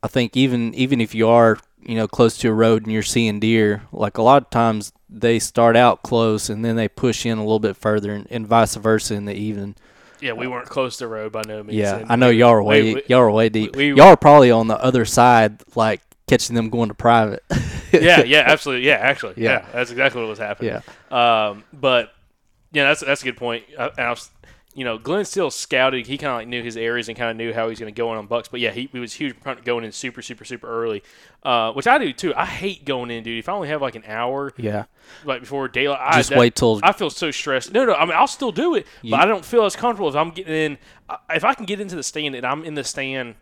I think even even if you are you know close to a road and you're seeing deer, like a lot of times they start out close and then they push in a little bit further, and, and vice versa in the evening. Yeah, we weren't close to the road by no means. Yeah, and I know y'all are way we- we- y'all are way deep. we- y'all are probably on the other side, like catching them going to private. yeah, yeah, absolutely. Yeah, actually, Yeah. yeah, that's exactly what was happening. Yeah. Um, but yeah, that's that's a good point. I, and I was, you know, Glenn still scouted. He kind of like knew his areas and kind of knew how he's going to go in on bucks. But yeah, he, he was huge going in super, super, super early, uh, which I do too. I hate going in, dude. If I only have like an hour yeah. like before daylight, I, Just that- wait till I feel so stressed. No, no. I mean, I'll still do it, You- but I don't feel as comfortable if I'm getting in. If I can get into the stand and I'm in the stand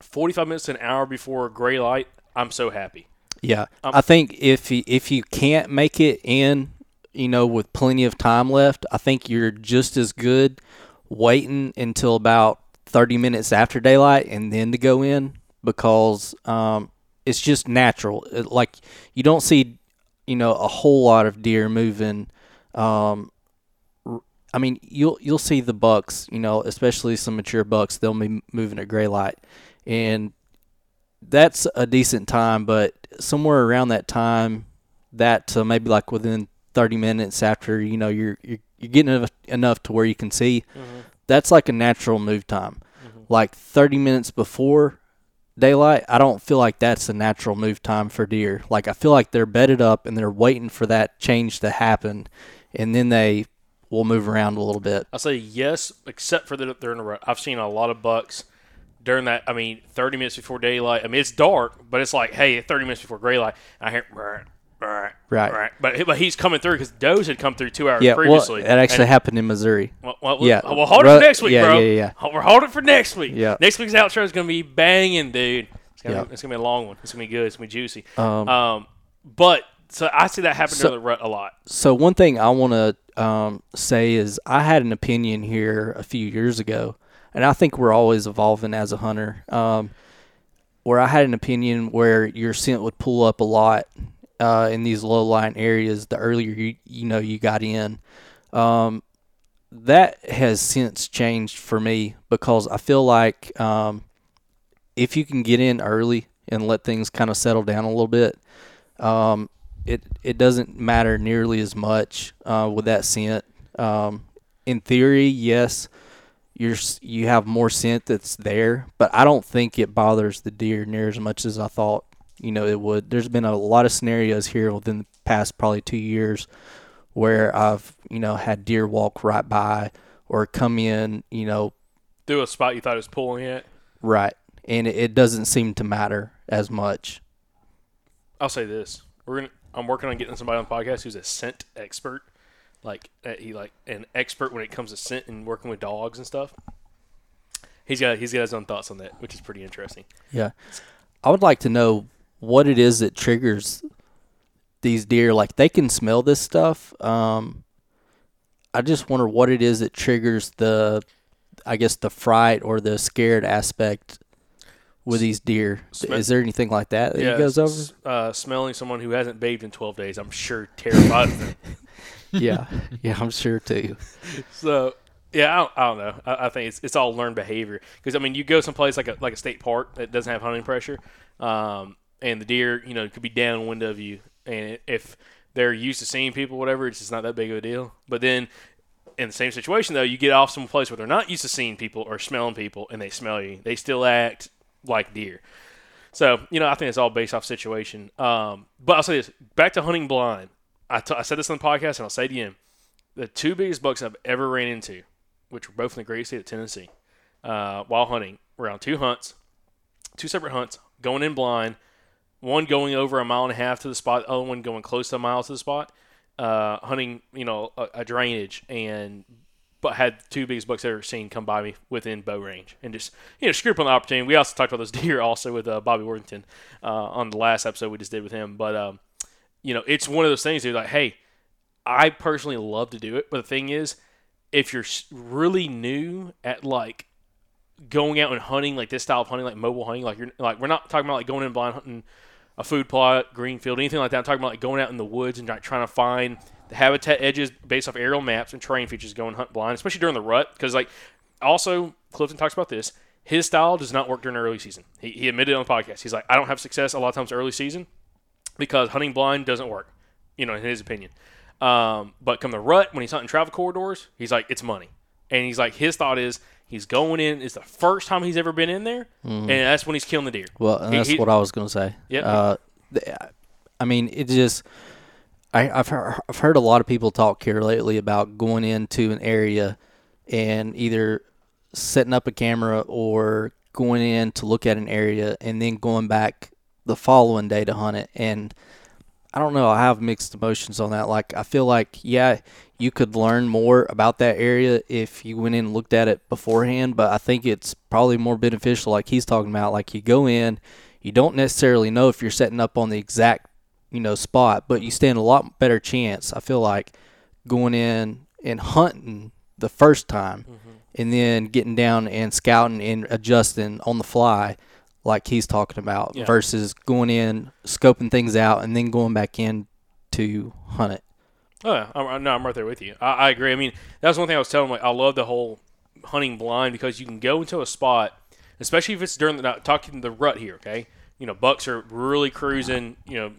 45 minutes to an hour before gray light, I'm so happy. Yeah, Um, I think if you, if you can't make it in, you know, with plenty of time left, I think you're just as good waiting until about 30 minutes after daylight and then to go in because um, it's just natural. It- like you don't see, you know, a whole lot of deer moving. Um, I mean, you'll you'll see the bucks, you know, especially some mature bucks. They'll be moving at gray light, and that's a decent time, but somewhere around that time, that to maybe like within 30 minutes after you know you're you're, you're getting enough, enough to where you can see, mm-hmm. that's like a natural move time. Mm-hmm. Like 30 minutes before daylight, I don't feel like that's a natural move time for deer. Like I feel like they're bedded up and they're waiting for that change to happen, and then they will move around a little bit. I'll say yes, except for that they're in a rut. I've seen a lot of bucks during that. I mean, 30 minutes before daylight. I mean, it's dark, but it's like, hey, 30 minutes before gray light. I hear, "Brr, brr, Right. brr." But but he's coming through because does had come through two hours Yeah, well, previously. that actually And- happened in Missouri. Well, well, Yeah. Well, hold it for next week, yeah, bro. yeah, yeah. yeah. We're holding it for next week. Yeah. Next week's outro is going to be banging, dude. It's going Yeah. to it's gonna be a long one. It's going to be good. It's going to be juicy. Um, Um, but so I see that happen So- the rut a lot. So one thing I want to um, say is I had an opinion here a few years ago, and I think we're always evolving as a hunter. Um, where I had an opinion where your scent would pull up a lot uh, in these low lying areas the earlier you you know you got in. Um, that has since changed for me because I feel like um, if you can get in early and let things kind of settle down a little bit, um, it it doesn't matter nearly as much uh, with that scent. Um, in theory, yes, you're you have more scent that's there, but I don't think it bothers the deer near as much as I thought. You know, it would. There's been a lot of scenarios here within the past probably two years where I've you know had deer walk right by or come in, you know, Do a spot you thought it was pulling at. right, and it, it doesn't seem to matter as much. I'll say this: we're gonna. I'm working on getting somebody on the podcast who's a scent expert, like uh, he like an expert when it comes to scent and working with dogs and stuff. He's got he's got his own thoughts on that, which is pretty interesting. Yeah. I would like to know what it is that triggers these deer. Like they can smell this stuff. Um, I just wonder what it is that triggers the, I guess the fright or the scared aspect with these deer. Sm- is there anything like that that yeah, he goes over? Uh, smelling someone who hasn't bathed in 12 days, I'm sure terrified them. yeah, yeah, I'm sure too. So yeah, I don't, I don't know. I, I think it's it's all learned behavior because I mean you go someplace like a like a state park that doesn't have hunting pressure, um, and the deer you know could be downwind of you, and if they're used to seeing people, whatever, it's just not that big of a deal. But then in the same situation though, you get off some place where they're not used to seeing people or smelling people, and they smell you, they still act like deer. So you know, I think it's all based off situation. Um, but I'll say this: back to hunting blind. I, t- I said this on the podcast, and I'll say it again the two biggest bucks I've ever ran into, which were both in the great state of Tennessee, uh, while hunting, were on two hunts, two separate hunts, going in blind, one going over a mile and a half to the spot, the other one going close to a mile to the spot, uh, hunting, you know, a, a drainage, and but had two biggest bucks ever seen come by me within bow range, and just you know screw up on the opportunity. We also talked about those deer also with uh, Bobby Worthington uh, on the last episode we just did with him, but um, you know, it's one of those things. Dude, like, hey, I personally love to do it, but the thing is, if you're really new at like going out and hunting like this style of hunting, like mobile hunting, like you're like we're not talking about like going in blind hunting a food plot, green field, anything like that. I'm talking about like going out in the woods and like trying to find the habitat edges based off aerial maps and terrain features going hunt blind, especially during the rut. Because like also Clifton talks about this. His style does not work during early season. He, he admitted on the podcast. He's like, I don't have success a lot of times early season because hunting blind doesn't work. You know, in his opinion. Um, but come the rut when he's hunting travel corridors, he's like, it's money. and he's like his thought is he's going in. It's the first time he's ever been in there, and that's when he's killing the deer. Well, and He- that's he- what I was going to say. Yep. Uh, I mean, it just. I, I've heard, I've heard a lot of people talk here lately about going into an area and either setting up a camera or going in to look at an area and then going back the following day to hunt it. And I don't know. I have mixed emotions on that. Like, I feel like, yeah, you could learn more about that area if you went in and looked at it beforehand, but I think it's probably more beneficial, like he's talking about. Like, you go in, you don't necessarily know if you're setting up on the exact, you know, spot, but you stand a lot better chance, I feel like, going in and hunting the first time mm-hmm. and then getting down and scouting and adjusting on the fly like he's talking about Yeah. versus going in scoping things out and then going back in to hunt it Oh yeah, I'm, no, I'm right there with you. I, I agree. I mean, that's one thing I was telling. Like, I love the whole hunting blind because you can go into a spot, especially if it's during the talking the rut here. Okay, you know, bucks are really cruising, you know,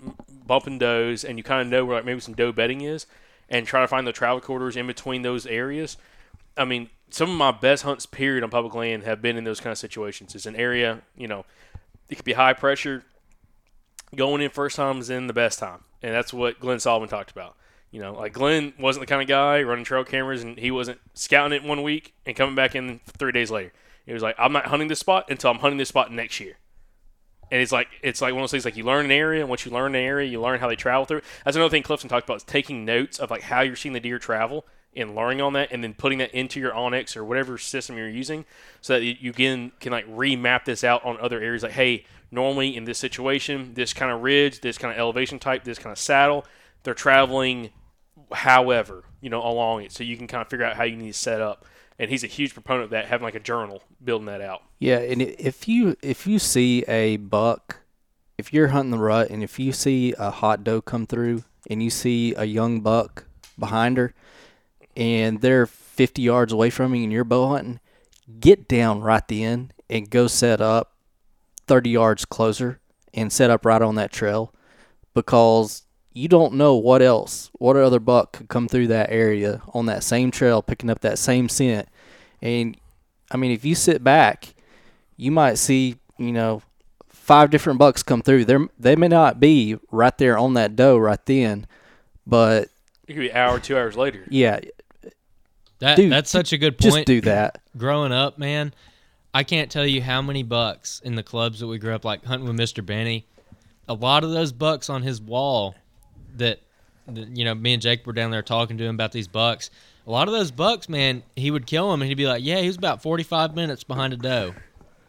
bumping does, and you kind of know where like maybe some doe bedding is, and try to find the travel corridors in between those areas. I mean, some of my best hunts, period, on public land have been in those kind of situations. It's an area, you know, it could be high pressure. Going in first time is in the best time, and that's what Glenn Solomon talked about. You know, like Glenn wasn't the kind of guy running trail cameras, and he wasn't scouting it one week and coming back in three days later. He was like, "I'm not hunting this spot until I'm hunting this spot next year." And it's like it's like one of those things like you learn an area, and once you learn an area, you learn how they travel through. That's another thing Clifton talked about is taking notes of like how you're seeing the deer travel and learning on that, and then putting that into your onX or whatever system you're using, so that you you can can like remap this out on other areas. Like, hey, normally in this situation, this kind of ridge, this kind of elevation type, this kind of saddle, they're traveling however, you know, along it. So you can kind of figure out how you need to set up. And he's a huge proponent of that, having like a journal, building that out. Yeah, and if you if you see a buck, if you're hunting the rut and if you see a hot doe come through and you see a young buck behind her and they're 50 yards away from you and you're bow hunting, get down right then and go set up 30 yards closer and set up right on that trail because you don't know what else, what other buck could come through that area on that same trail picking up that same scent. And I mean, if you sit back, you might see, you know, five different bucks come through. They they may not be right there on that doe right then, but It could be an hour, two hours later. yeah, That Dude, that's such a good point. just do that. growing up, man, I can't tell you how many bucks in the clubs that we grew up like hunting with Mr. Benny. A lot of those bucks on his wall that, that you know, me and Jake were down there talking to him about these bucks. A lot of those bucks, man, he would kill them and he'd be like, "Yeah, he was about 45 minutes behind a doe."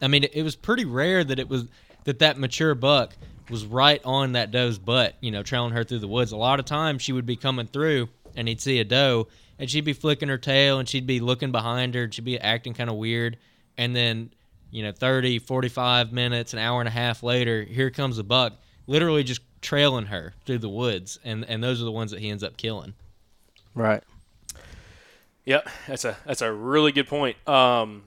I mean, it, was pretty rare that it was that that mature buck was right on that doe's butt, you know, trailing her through the woods. A lot of times she would be coming through and he'd see a doe and she'd be flicking her tail and she'd be looking behind her and she'd be acting kind of weird. And then, you know, 30, 45 minutes, an hour and a half later, here comes a buck literally just trailing her through the woods. And, and those are the ones that he ends up killing. Right. Yep, that's a that's a really good point. Um,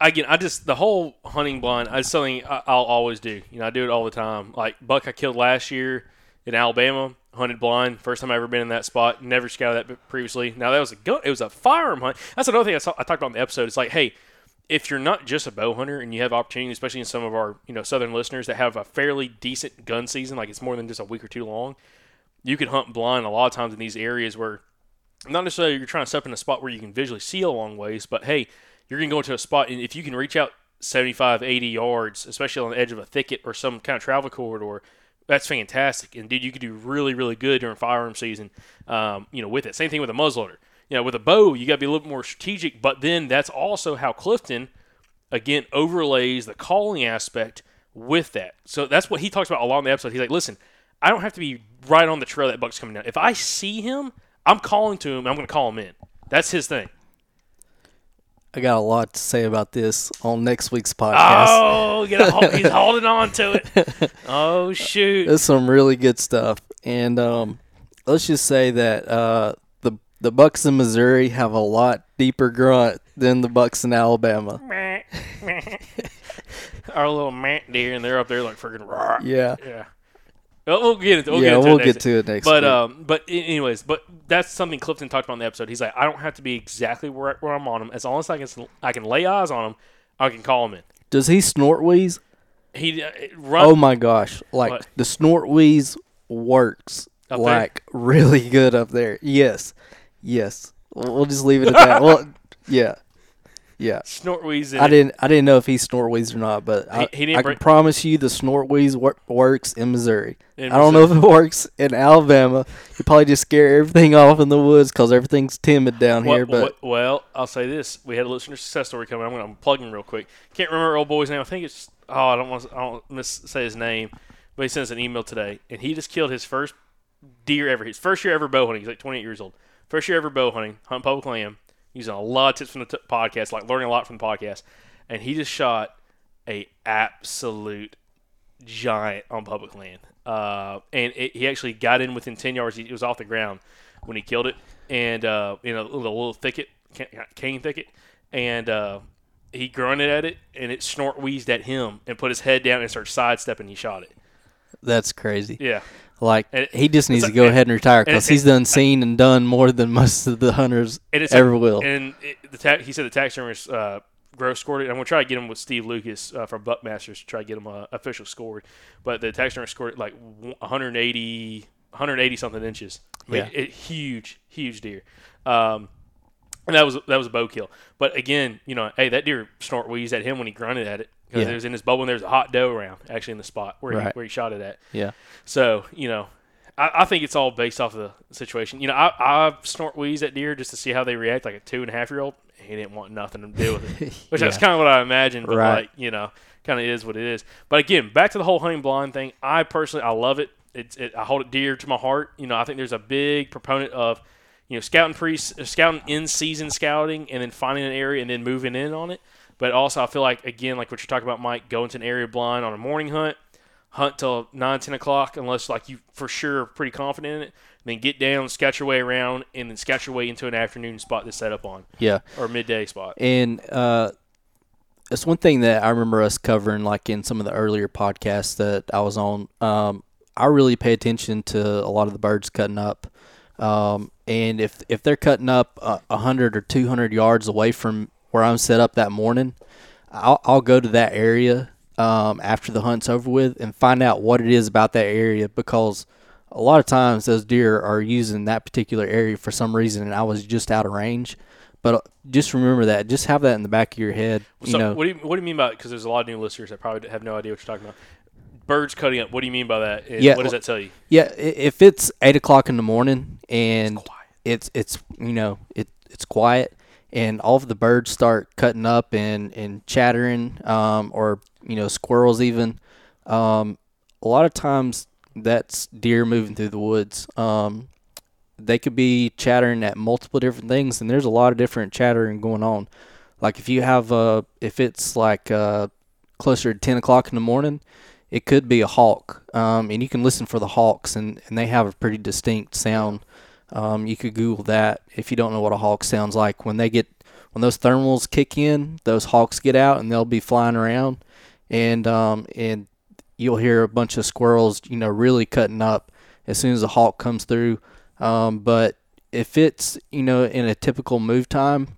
again, I just the whole hunting blind. It's something I, I'll always do. You know, I do it all the time. Like buck I killed last year in Alabama, hunted blind. First time I ever been in that spot. Never scouted that previously. Now that was a gun. It was a firearm hunt. That's another thing I, saw, I talked about in the episode. It's like, hey, if you're not just a bow hunter and you have opportunity, especially in some of our you know southern listeners that have a fairly decent gun season, like it's more than just a week or two long, you can hunt blind a lot of times in these areas where not necessarily you're trying to step in a spot where you can visually see a long ways, but hey, you're going to go into a spot, and if you can reach out 75, 80 yards, especially on the edge of a thicket or some kind of travel corridor, that's fantastic. And dude, you could do really, really good during firearm season, um, you know, with it. Same thing with a muzzleloader. You know, with a bow, you got to be a little more strategic, but then that's also how Clifton, again, overlays the calling aspect with that. So that's what he talks about a lot in the episode. He's like, listen, I don't have to be right on the trail that buck's coming down. If I see him, I'm calling to him. I'm going to call him in. That's his thing. I got a lot to say about this on next week's podcast. Oh, get a, he's holding on to it. Oh shoot! There's some really good stuff, and um, let's just say that uh, the Bucks in Missouri have a lot deeper grunt than the Bucks in Alabama. Our little man deer, and they're up there like freaking raw. Yeah, Yeah. Well, we'll get it. We'll yeah, get into we'll get to it next But week. um, but anyways, but that's something Clifton talked about in the episode. He's like, I don't have to be exactly where, where I'm on him. As long as I can I can lay eyes on him, I can call him in. Does he snort wheeze? He uh, run. Oh my gosh! Like What? the snort wheeze works Up there? like really good up there. Yes, yes. We'll we'll just leave it at that. well, yeah, yeah. snort wheeze. I didn't. I didn't know if he snort wheeze or not, but I, He- he didn't I can promise you the snort wheeze wor- works in Missouri. In I don't know if it works in Alabama. You probably just scare everything off in the woods because everything's timid down Well, here. But well, well, I'll say this: we had a listener success story coming. I'm going to plug him real quick. Can't remember old boy's name. I think it's oh, I don't want to, I don't miss say his name, but he sent us an email today, and he just killed his first deer ever. His first year ever bow hunting. He's like 28 years old. First year ever bow hunting, hunting public land, using a lot of tips from the t- podcast, like learning a lot from the podcast, and he just shot a absolute giant on public land. Uh, and it, he actually got in within 10 yards. He, it was off the ground when he killed it, and uh, in a little, little thicket, cane thicket, and uh, he grunted at it, and it snort wheezed at him, and put his head down and started sidestepping. He shot it. that's crazy. Yeah, Like it- he just needs to go ahead and retire because he's done seen and done more than most of the hunters ever will. And the ta- he said the taxidermist uh, gross scored it. I'm gonna try to get him with Steve Lucas uh, from Buckmasters to try to get him uh, official scored. But the taxidermist scored it like 180, 180 something inches. I mean, Yeah. it, huge, huge deer. Um, and that was that was a bow kill. But again, you know, hey, that deer snort wheezed at him when he grunted at it because Yeah. it was in his bubble and there's a hot doe around actually in the spot where he, where he shot it at. yeah, So you know, I, I think it's all based off of the situation. You know, I I snort wheeze at deer just to see how they react, like a two and a half year old. He didn't want nothing to do with it, which that's kind of what I imagined. But Right. like you know, kind of is what it is. But again, back to the whole hunting blind thing. I personally I love it. It's it, I hold it dear to my heart. You know, I think there's a big proponent of you know scouting pre scouting in season scouting and then finding an area and then moving in on it. But also, I feel like again, like what you're talking about, Mike, going to an area blind on a morning hunt, hunt till 9, 10 o'clock, unless like you for sure are pretty confident in it. Then get down, scout your way around, and then scout your way into an afternoon spot to set up on yeah. or midday spot. And uh, it's one thing that I remember us covering, like in some of the earlier podcasts that I was on. Um, I really pay attention to a lot of the birds cutting up, um, and if if they're cutting up a a hundred or two hundred yards away from where I'm set up that morning, I'll, I'll go to that area um, after the hunt's over with and find out what it is about that area because a lot of times those deer are using that particular area for some reason and I was just out of range. But uh, just remember that. Just have that in the back of your head. You So know, what do you what do you mean by because there's a lot of new listeners that probably have no idea what you're talking about. Birds cutting up. What do you mean by that? And Yeah, What does that tell you? yeah. If it's eight o'clock in the morning and it's it's you know it it's quiet and all of the birds start cutting up and and chattering um, or you know squirrels even. Um, a lot of times that's deer moving through the woods. Um, they could be chattering at multiple different things and there's a lot of different chattering going on. Like if you have uh if it's like uh closer to 10 o'clock in the morning it could be a hawk. Um, and you can listen for the hawks and, and they have a pretty distinct sound um, you could google that if you don't know what a hawk sounds like. When they get when those thermals kick in those hawks get out and they'll be flying around. And um, and you'll hear a bunch of squirrels you know really cutting up as soon as a hawk comes through. Um, but if it's you know in a typical move time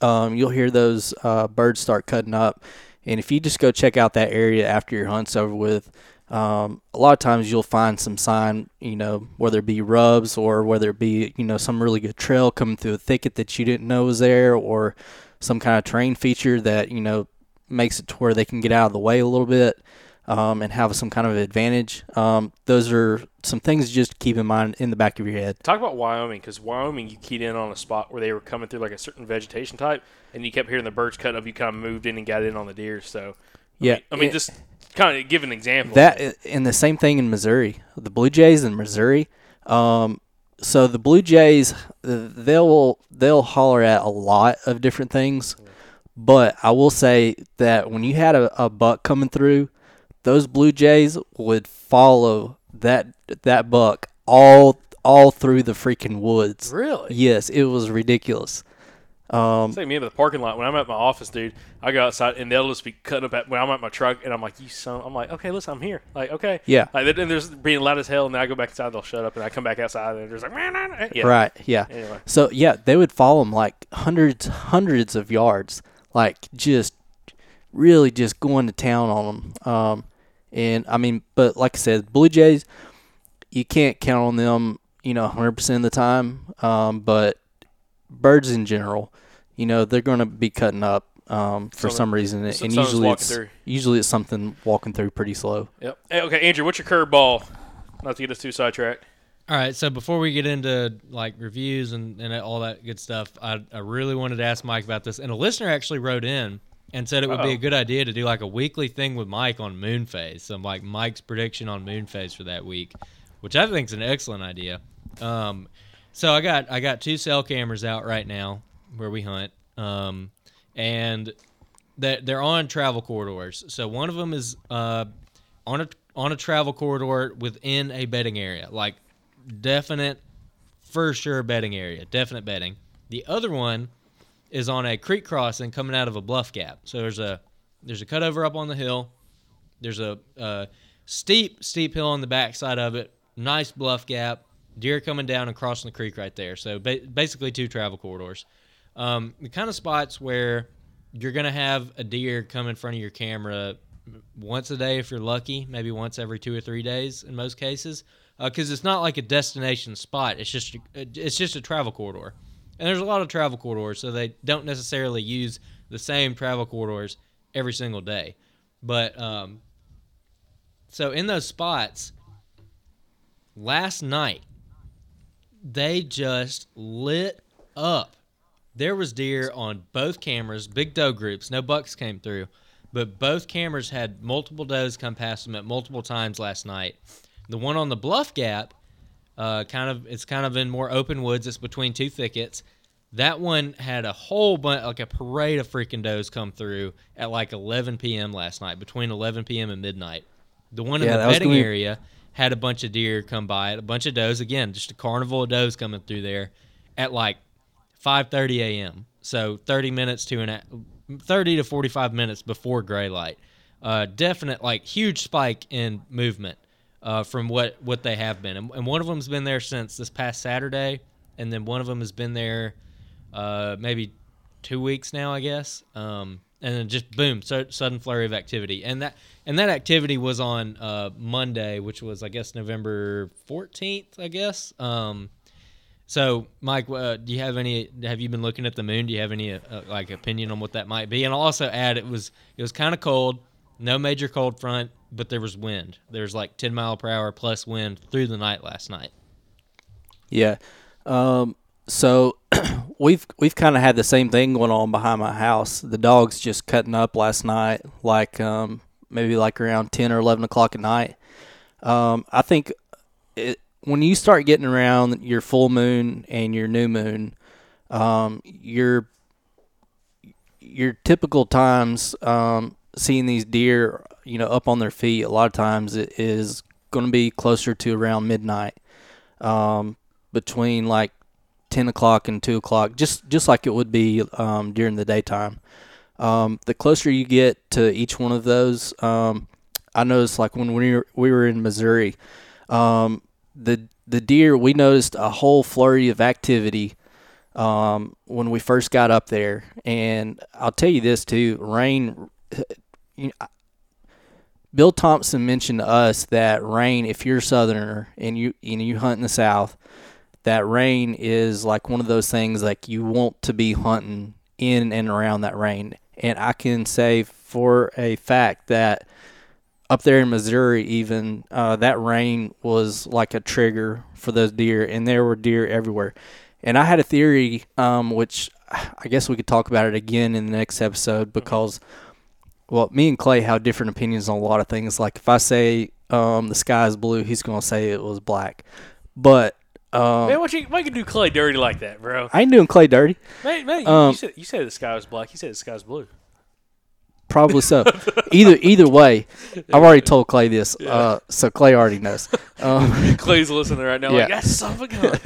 um, you'll hear those uh, birds start cutting up. And if you just go check out that area after your hunt's over with, um, a lot of times you'll find some sign, you know, whether it be rubs or whether it be, you know, some really good trail coming through a thicket that you didn't know was there or some kind of terrain feature that, you know, makes it to where they can get out of the way a little bit um, and have some kind of advantage. Um, those are some things to just keep in mind in the back of your head. Talk about Wyoming because Wyoming, you keyed in on a spot where they were coming through like a certain vegetation type, and you kept hearing the birds cut up. You kind of moved in and got in on the deer. So I Yeah, mean, I mean, it- just kind of give an example. That and the same thing in Missouri. The Blue Jays in Missouri. Um, so the Blue Jays, they'll they'll holler at a lot of different things, but I will say that when you had a, a buck coming through, those Blue Jays would follow that that buck all all through the freaking woods. really, Yes, it was ridiculous. Um, It's like me in the parking lot when I'm at my office, dude. I go outside and they'll just be cutting up at when I'm at my truck, and I'm like, "You son!" I'm like, "Okay, listen, I'm here." Like, okay, Yeah. Like, and there's being loud as hell, and then I go back inside, they'll shut up, and I come back outside, and they're just like, "Man, man, man." yeah, Right. Yeah. Anyway. So yeah, they would follow them like hundreds, hundreds of yards, like just really just going to town on them. Um, and I mean, but like I said, Blue Jays, you can't count on them, you know, 100% of the time. Um, but birds in general, you know, they're going to be cutting up um, for Some- some reason, and usually it's through. usually it's something walking through pretty slow. Yep. Hey, okay, Andrew, what's your curveball? Not to get us too sidetracked. All right, so before we get into like reviews and, and all that good stuff, I, I really wanted to ask Mike about this. And a listener actually wrote in and said it would be Uh-oh. a good idea to do like a weekly thing with Mike on moon phase. So like Mike's prediction on moon phase for that week, which I think is an excellent idea. Um, so I got I got two cell cameras out right now where we hunt, um, and that they're on travel corridors. So one of them is uh, on a on a travel corridor within a bedding area, like definite for sure bedding area, definite bedding. The other one is on a creek crossing coming out of a bluff gap. So there's a there's a cutover up on the hill. There's a, uh steep steep hill on the backside of it. Nice bluff gap. Deer coming down and crossing the creek right there. So ba- basically two travel corridors. Um, the kind of spots where you're gonna have a deer come in front of your camera once a day if you're lucky, maybe once every two or three days in most cases, because it's not like a destination spot. It's just it's just a travel corridor, and there's a lot of travel corridors, so they don't necessarily use the same travel corridors every single day. But um, so in those spots, last night they just lit up. There was deer on both cameras, big doe groups. No bucks came through, but both cameras had multiple does come past them at multiple times last night. The one on the bluff gap, uh, kind of, it's kind of in more open woods. It's between two thickets. That one had a whole bunch, like a parade of freaking does come through at like 11 p.m. last night, between 11 p.m. and midnight. The one in the bedding be- area had a bunch of deer come by, a bunch of does. Again, just a carnival of does coming through there at like 5:30 a.m. So 30 minutes to an 30 to 45 minutes before gray light. Uh, definite like huge spike in movement uh, from what what they have been, and, and one of them's been there since this past Saturday, and then one of them has been there uh, maybe two weeks now, I guess. Um, and then just boom, so, sudden flurry of activity, and that and that activity was on uh, Monday, which was I guess November 14th, I guess. Um, so, Mike, uh, do you have any? Have you been looking at the moon? Do you have any uh, like opinion on what that might be? And I'll also add it was it was kind of cold, no major cold front, but there was wind. There was like 10 mile per hour plus wind through the night last night. Yeah. Um, so we've we've kind of had the same thing going on behind my house. The dogs just cutting up last night, like um, maybe like around ten or eleven o'clock at night. Um, I think it, when you start getting around your full moon and your new moon, um, your your typical times um, seeing these deer, you know, up on their feet. A lot of times it is going to be closer to around midnight. Um, between like 10 o'clock and 2 o'clock, just, just like it would be um, during the daytime. Um, the closer you get to each one of those, um, I noticed like when we were, we were in Missouri, um, the the deer we noticed a whole flurry of activity um, when we first got up there, and I'll tell you this too: rain. You know, Bill Thompson mentioned to us that rain, if you're a southerner and you and you hunt in the south, that rain is like one of those things like you want to be hunting in and around that rain. And I can say for a fact that up there in Missouri, even uh, that rain was like a trigger for those deer, and there were deer everywhere. And I had a theory, um, which I guess we could talk about it again in the next episode because well, me and Clay have different opinions on a lot of things. Like if I say um, the sky is blue, he's gonna say it was black. But um, Man, what you why you do Clay dirty like that, bro? I ain't doing Clay dirty. Man, man, you, Um, said you said the sky was black. He said the sky was blue. Probably so. either either way, I've already told Clay this, uh, so Clay already knows. Um, Clay's listening right now, Yeah. like that's son of a gun.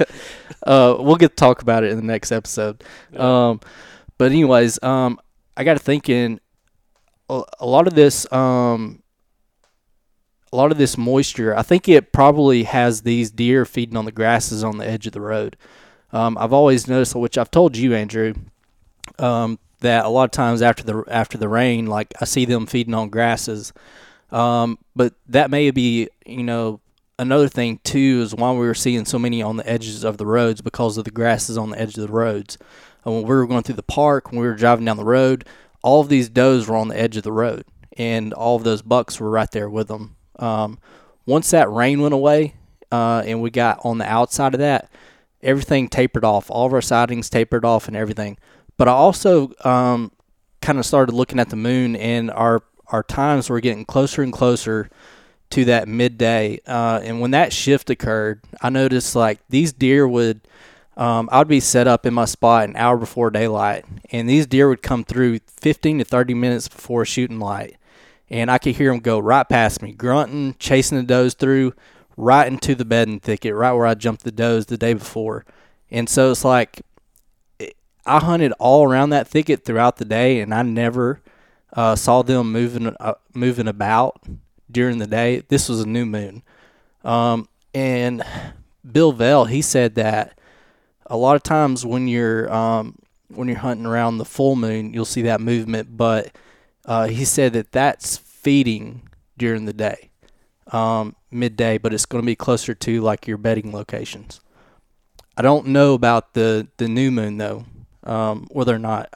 uh, we'll get to talk about it in the next episode. Um, but anyways, um, I got to thinking a, a lot of this, um, a lot of this moisture. I think it probably has these deer feeding on the grasses on the edge of the road. Um, I've always noticed, which I've told you, Andrew, um, that a lot of times after the after the rain, like I see them feeding on grasses. Um, but that may be, you know, another thing too is why we were seeing so many on the edges of the roads because of the grasses on the edge of the roads. And when we were going through the park, when we were driving down the road, all of these does were on the edge of the road, and all of those bucks were right there with them. Um, once that rain went away, uh, and we got on the outside of that, everything tapered off. All of our sightings tapered off and everything. But I also um, kind of started looking at the moon, and our our times were getting closer and closer to that midday. Uh, and when that shift occurred, I noticed like these deer would. Um, I'd be set up in my spot an hour before daylight, and these deer would come through 15 to 30 minutes before shooting light, and I could hear them go right past me, grunting, chasing the does through, right into the bedding thicket, right where I jumped the does the day before. And so it's like I hunted all around that thicket throughout the day, and I never uh, saw them moving uh, moving about during the day. This was a new moon, um, and Bill Vell he said that a lot of times when you're um, when you're hunting around the full moon, you'll see that movement, but uh, he said that that's feeding during the day, um, midday, but it's going to be closer to like your bedding locations. I don't know about the the new moon though, um, whether or not.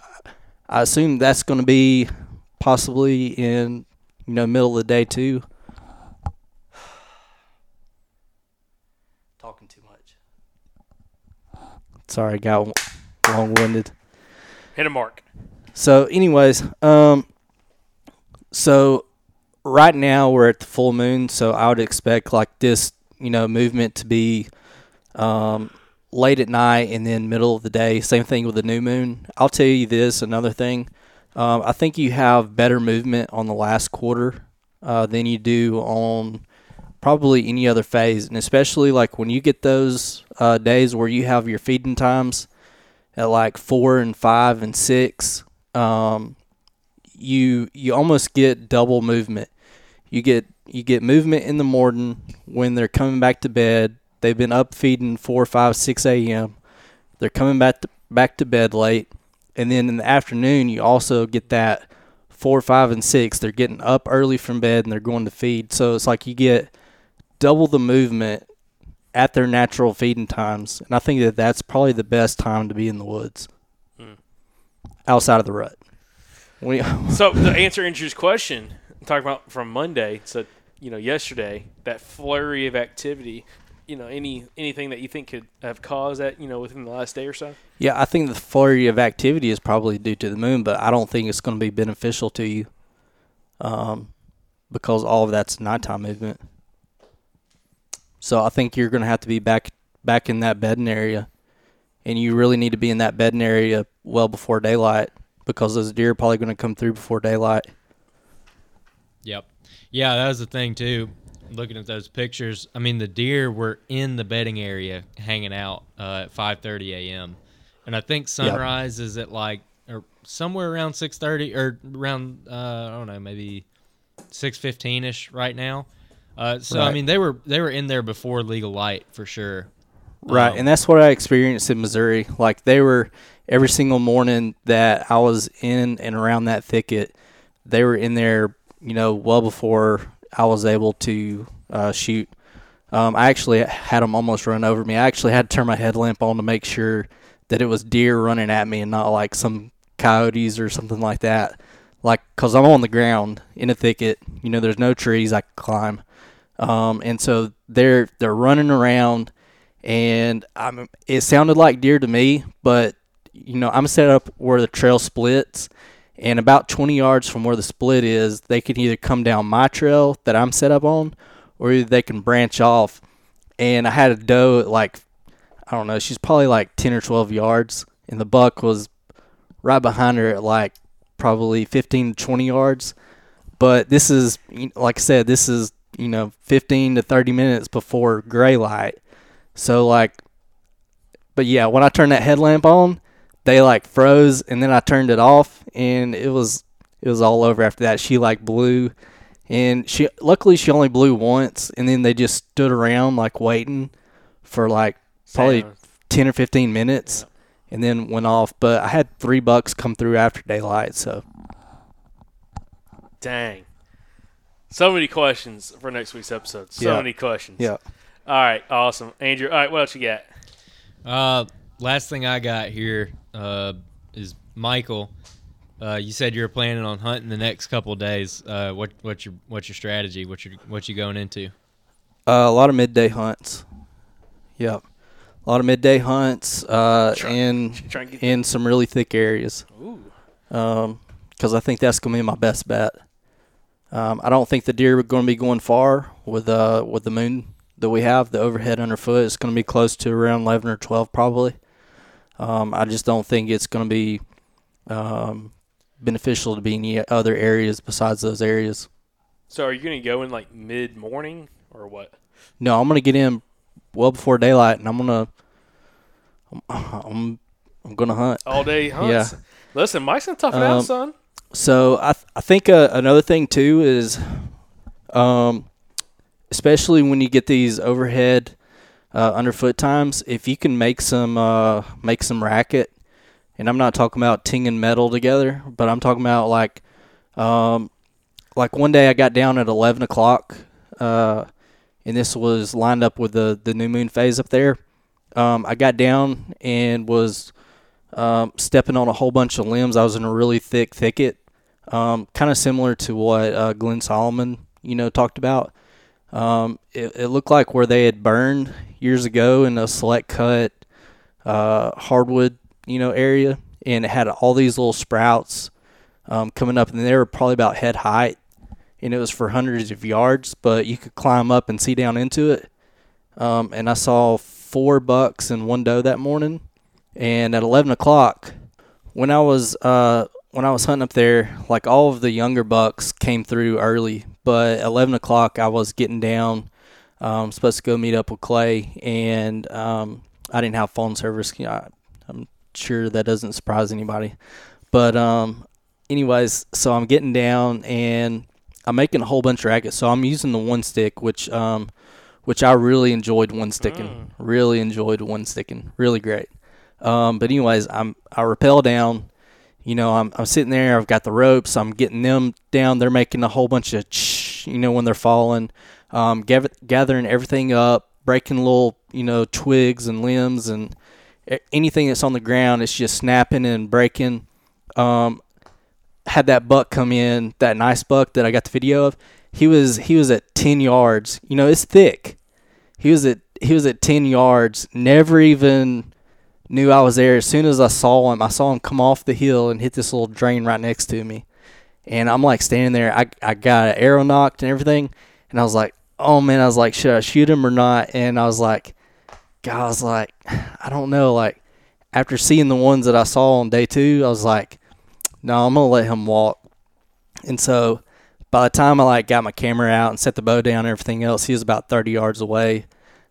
I assume that's going to be possibly in you know middle of the day too. Talking too much. Sorry, I got long winded. Hit a mark. So, anyways, um, so right now we're at the full moon, so I would expect like this, you know, movement to be um, late at night and then middle of the day. Same thing with the new moon. I'll tell you this another thing. Um, I think you have better movement on the last quarter uh, than you do on probably any other phase, and especially like when you get those uh, days where you have your feeding times at like four and five and six. Um, you you almost get double movement. You get you get movement in the morning when they're coming back to bed. They've been up feeding four, five, six a.m. They're coming back to, back to bed late, and then in the afternoon you also get that four, five, and six. They're getting up early from bed and they're going to feed. So it's like you get double the movement at their natural feeding times, and I think that that's probably the best time to be in the woods, hmm. outside of the rut. We, So to answer Andrew's question, talking about from Monday, so you know yesterday, that flurry of activity, you know, any anything that you think could have caused that, you know, within the last day or so. yeah, I think the flurry of activity is probably due to the moon, but I don't think it's going to be beneficial to you, um, because all of that's nighttime movement. So I think you're going to have to be back back in that bedding area, and you really need to be in that bedding area well before daylight because those deer are probably going to come through before daylight. Yep. Yeah, that was the thing too. Looking at those pictures, I mean, the deer were in the bedding area hanging out uh, at 5:30 a.m. and I think sunrise is at like or somewhere around 6:30 or around uh, I don't know maybe 6:15 ish right now. Uh, so I mean, they were they were in there before legal light for sure. Right, Um, and that's what I experienced in Missouri. Like they were every single morning that I was in and around that thicket, they were in there, you know, well before I was able to uh, shoot. Um, I actually had them almost run over me. I actually had to turn my headlamp on to make sure that it was deer running at me and not like some coyotes or something like that. Like, cause I'm on the ground in a thicket. You know, there's no trees I can climb, um, and so they're they're running around and I'm, it sounded like deer to me, but you know I'm set up where the trail splits, and about 20 yards from where the split is, they can either come down my trail that I'm set up on, or they can branch off. And I had a doe at like I don't know, she's probably like 10 or 12 yards, and the buck was right behind her at like probably 15 to 20 yards. But this is, like I said, this is you know 15 to 30 minutes before gray light. So like but yeah, when I turn that headlamp on, they like froze, and then I turned it off, and it was it was all over after that. She like blew, and she luckily she only blew once, and then they just stood around like waiting for like probably Sound. ten or fifteen minutes, and then went off. But I had three bucks come through after daylight, so Dang. So many questions for next week's episode. So Yeah. many questions. yeah. All right. Awesome. Andrew. All right. What else you got? Uh, last thing I got here uh, is Michael. Uh, you said you were planning on hunting the next couple of days. Uh, what what's your what's your strategy? What you what you going into? Uh, a lot of midday hunts. Yep. A lot of midday hunts uh, Try- in try and in some really thick areas. Ooh. because I think that's going to be my best bet. Um, I don't think the deer are going to be going far with uh with the moon that we have. The overhead underfoot is going to be close to around eleven or twelve probably. Um, I just don't think it's going to be um, beneficial to be in any other areas besides those areas. So are you going to go in like mid morning or what? No, I'm going to get in well before daylight, and I'm going to I'm I'm, I'm going to hunt. All day hunts? Yeah. Listen, Mike's to tough it out, Um, son. So I th- I think uh, another thing too is, um, especially when you get these overhead uh, underfoot times, if you can make some uh, make some racket, and I'm not talking about ting and metal together, but I'm talking about like, um, like one day I got down at 11 o'clock, uh, and this was lined up with the the new moon phase up there. Um, I got down and was um, stepping on a whole bunch of limbs. I was in a really thick thicket, um, kind of similar to what uh, Glenn Solomon, you know, talked about. Um, it, it looked like where they had burned years ago in a select cut uh, hardwood, you know, area, and it had all these little sprouts um, coming up, and they were probably about head height, and it was for hundreds of yards, but you could climb up and see down into it. Um, and I saw four bucks and one doe that morning and at 11 o'clock when i was uh when i was hunting up there like all of the younger bucks came through early but 11 o'clock i was getting down um supposed to go meet up with clay and um i didn't have phone service You know, I, i'm sure that doesn't surprise anybody but um anyways so i'm getting down and i'm making a whole bunch of rackets so i'm using the one stick which um which i really enjoyed one sticking really enjoyed one sticking really great um, but anyways, I'm I rappel down. You know, I'm I'm sitting there. I've got the ropes. I'm getting them down. They're making a whole bunch of, ch- you know, when they're falling. Um, gath- gathering everything up, breaking little, you know, twigs and limbs and anything that's on the ground. It's just snapping and breaking. Um, had that buck come in, that nice buck that I got the video of. He was he was at ten yards. You know, it's thick. He was at he was at ten yards. Never even knew I was there. As soon as I saw him, I saw him come off the hill and hit this little drain right next to me. And I'm like standing there. I I got an arrow nocked and everything, and I was like, oh man, I was like, should I shoot him or not? And I was like, God, I was like, I don't know. Like after seeing the ones that I saw on day two, I was like, no, I'm gonna let him walk. And so by the time I like got my camera out and set the bow down and everything else, he was about 30 yards away.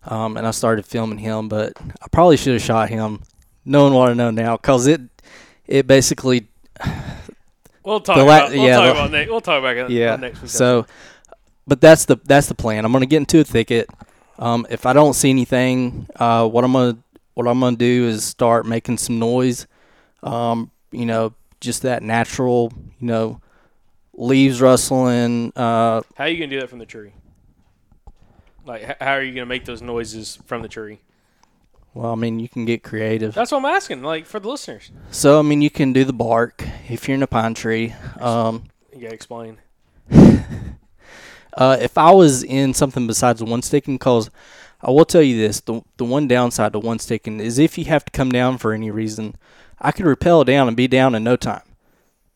Um, and I started filming him, but I probably should have shot him, knowing what I know now, cause it, it basically, We'll talk the la- about. We'll yeah, talk the- about next. We'll talk about it yeah. next week. So, but that's the that's the plan. I'm gonna get into a thicket. Um, if I don't see anything, uh, what I'm gonna what I'm gonna do is start making some noise. Um, you know, just that natural, you know, leaves rustling. Uh, how are you gonna do that from the tree? Like, how are you gonna make those noises from the tree? well, I mean, you can get creative. That's what I'm asking. Like for the listeners, So, I mean, you can do the bark if you're in a pine tree. Um, you gotta explain. Uh, if I was in something besides one sticking, because I will tell you this: the the one downside to one sticking is if you have to come down for any reason, I could rappel down and be down in no time.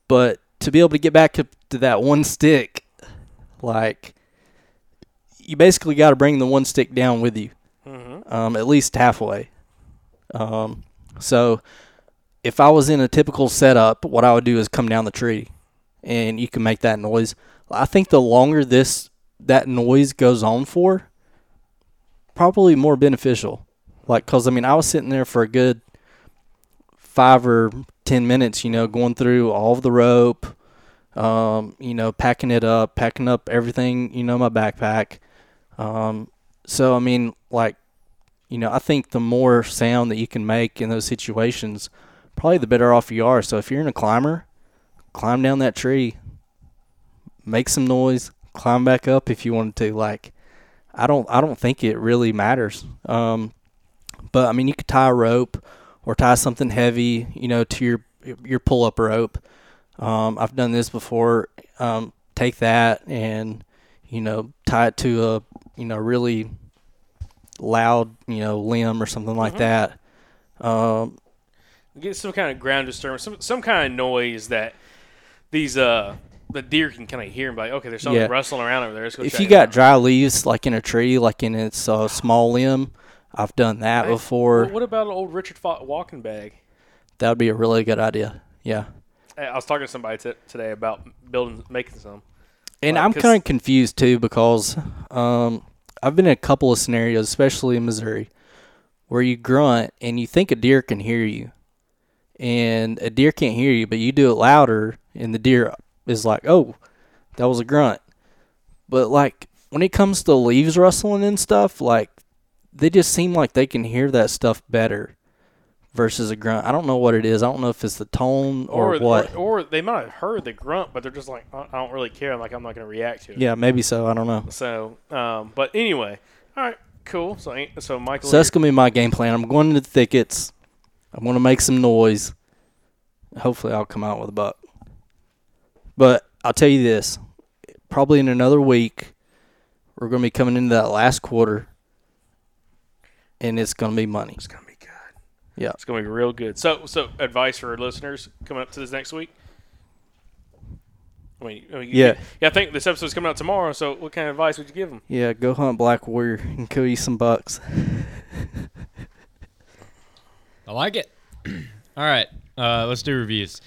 But to be able to get back up to that one stick, like you basically got to bring the one stick down with you, Mm-hmm. um, at least halfway. Um, so if I was in a typical setup, what I would do is come down the tree, and you can make that noise. I think the longer this that noise goes on for, probably more beneficial. Like, cause I mean, I was sitting there for a good five or ten minutes, you know, going through all of the rope, um, you know, packing it up, packing up everything, you know, my backpack. Um, so I mean, like, you know, I think the more sound that you can make in those situations, probably the better off you are. So if you're in a climber, climb down that tree, make some noise, climb back up if you wanted to. Like, I don't, I don't think it really matters. Um, but I mean, you could tie a rope or tie something heavy, you know, to your your pull up rope. Um, I've done this before. Um, take that and you know tie it to a you know really loud you know limb or something like that. Um, Get some kind of ground disturbance, some some kind of noise that these uh the deer can kind of hear and be like, okay, there's something Yeah. rustling around over there. Let's go if check you it got out. dry leaves like in a tree, like in its uh, small limb, I've done that before. What about an old Richard Fought walking bag? That would be a really good idea. Yeah. Hey, I was talking to somebody t- today about building, making some. And Like, I'm 'cause- kind of confused too because um, I've been in a couple of scenarios, especially in Missouri, where you grunt and you think a deer can hear you, and a deer can't hear you, but you do it louder, and the deer is like, "Oh, that was a grunt." But like when it comes to leaves rustling and stuff, like they just seem like they can hear that stuff better versus a grunt. I don't know what it is. I don't know if it's the tone or, what. Or, or they might have heard the grunt, but they're just like, I don't really care. I'm like, I'm not going to react to it. yeah, maybe so. I don't know. So, um, but anyway, all right, cool. So, so Michael, So that's gonna be my game plan. I'm going into the thickets. I'm gonna make some noise. Hopefully, I'll come out with a buck. But I'll tell you this: probably in another week, we're gonna be coming into that last quarter, and it's gonna be money. it's going to be good. Yeah. It's going to be real good. So, so advice for our listeners coming up to this next week. I mean, I mean, Yeah. yeah. I think this episode's coming out tomorrow. So, what kind of advice would you give them? Yeah, go hunt Black Warrior and kill you some bucks. I like it. All right, uh, let's do reviews.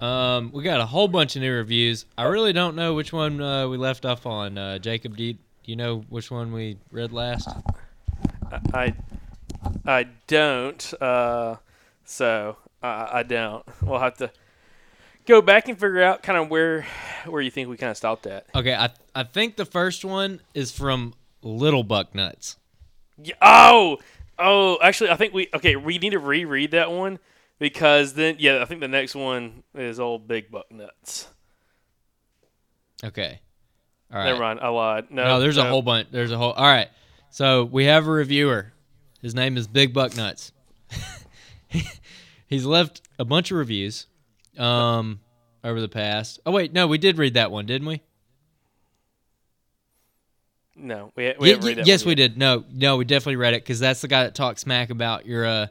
Um, we got a whole bunch of new reviews. I really don't know which one uh, we left off on. Uh, Jacob, do you, do you know which one we read last? I, I don't. Uh, so I, I don't. We'll have to go back and figure out kind of where where you think we kind of stopped at. Okay, I I think the first one is from Little Buck Nuts. Yeah, oh, oh. Actually, I think we okay. We need to reread that one because then, yeah, I think the next one is old Big Buck Nuts. Okay, all right. Never mind, I lied. No, No, there's a whole bunch. There's a whole. All right. So we have a reviewer. His name is Big Buck Nuts. He's left a bunch of reviews um, over the past. Oh wait, no, we did read that one, didn't we? No, we, we Ye- haven't read that yes, we did. No, no, we definitely read it because that's the guy that talks smack about your uh,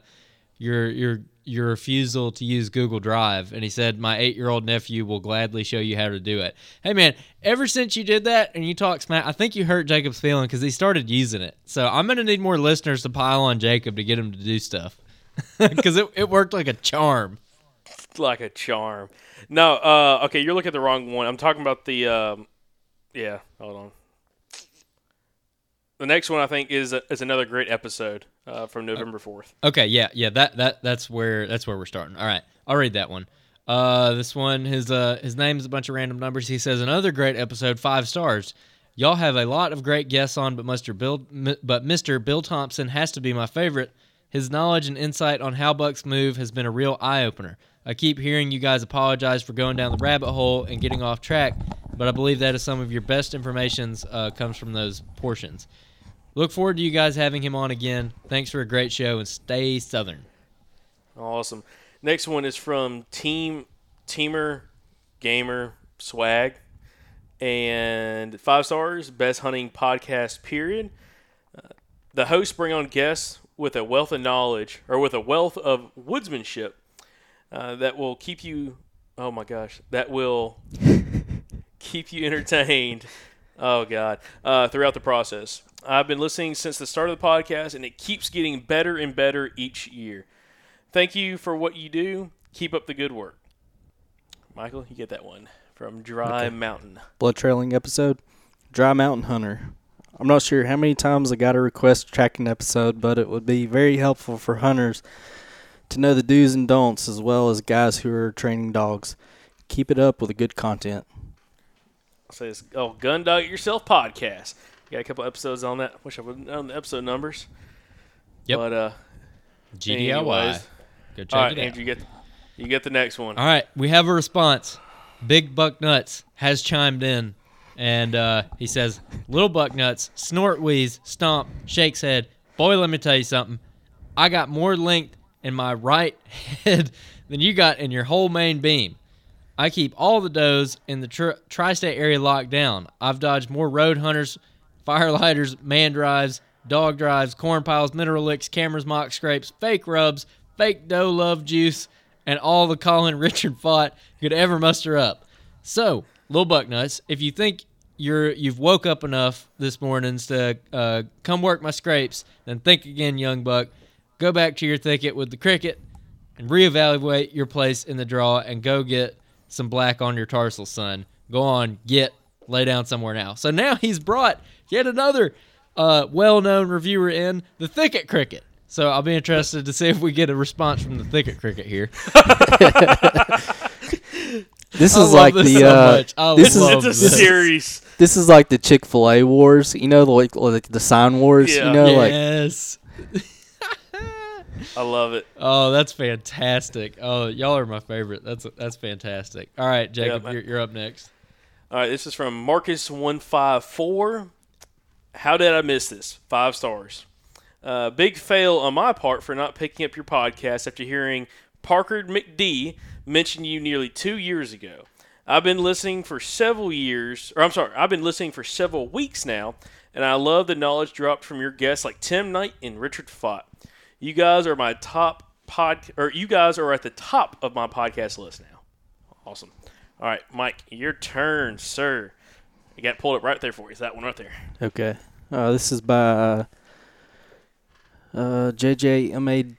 your your your refusal to use Google Drive, and he said my eight year old nephew will gladly show you how to do it. Hey man, ever since you did that and you talk smack, I think you hurt Jacob's feeling because he started using it. So I'm gonna need more listeners to pile on Jacob to get him to do stuff because it it worked like a charm. like a charm. No, uh, okay, you're looking at the wrong one. I'm talking about the, um, yeah. Hold on. The next one I think is is another great episode uh, from November fourth. Okay, yeah, yeah, that that that's where that's where we're starting. All right, I'll read that one. Uh, this one, his uh, his name's a bunch of random numbers. He says another great episode, five stars. Y'all have a lot of great guests on, but Mr. Bill, but Mr. Bill Thompson has to be my favorite. His knowledge and insight on how bucks move has been a real eye opener. I keep hearing you guys apologize for going down the rabbit hole and getting off track, but I believe that is some of your best informations uh, comes from those portions. Look forward to you guys having him on again. Thanks for a great show and stay southern. Awesome. Next one is from Team Teamer Gamer Swag, and five stars. Best hunting podcast. Period. Uh, the hosts bring on guests with a wealth of knowledge or with a wealth of woodsmanship uh, that will keep you. Oh my gosh, that will keep you entertained. Oh God, uh, throughout the process. I've been listening since the start of the podcast, and it keeps getting better and better each year. Thank you for what you do. Keep up the good work. Michael, you get that one from Dry Okay. Mountain. Blood trailing episode. Dry Mountain Hunter. I'm not sure how many times I got a request tracking episode, but it would be very helpful for hunters to know the do's and don'ts as well as guys who are training dogs. Keep it up with the good content. I Says, oh, Gun Dog Yourself podcast. Got a couple episodes on that. Wish I would known the episode numbers. Yep. But uh, GDIY. anyways. Go check all right, it out. Andrew, you get you get the next one. All right, we have a response. Big Buck Nuts has chimed in, and uh, he says, "Little Buck Nuts, snort, wheeze, stomp, shakes head. Boy, let me tell you something. I got more length in my right head than you got in your whole main beam. I keep all the does in the tri- tri-state area locked down. I've dodged more road hunters, firelighters, man drives, dog drives, corn piles, mineral licks, cameras, mock scrapes, fake rubs, fake doe love juice, and all the Colin Richard Fought could ever muster up. So, Lil Bucknuts, if you think you're you've woke up enough this mornings to uh, come work my scrapes, then think again, young buck. Go back to your thicket with the cricket and reevaluate your place in the draw and go get some black on your tarsal, son. Go on, get lay down somewhere now. So now he's brought yet another uh, well-known reviewer in the thicket cricket. So I'll be interested to see if we get a response from the thicket cricket here. This I is love like this the so uh, much. I this is love it's a this. series. this is like the Chick Fil A wars. You know, like like the sign wars. Yeah. You know, like yes. I love it. Oh, that's fantastic. Oh, y'all are my favorite. That's that's fantastic. All right, Jacob, man. you're, you're up next. All right, this is from Marcus one five four. How did I miss this? Five stars. Uh, big fail on my part for not picking up your podcast after hearing Parker McD mention you nearly two years ago. I've been listening for several years, or I'm sorry, I've been listening for several weeks now, and I love the knowledge dropped from your guests like Tim Knight and Richard Fought. You guys are my top pod, or you guys are at the top of my podcast list now. Awesome. All right, Mike, your turn, sir. I got pulled up right there for you. That one right there. Okay. Uh, this is by uh, uh, JJMAJ.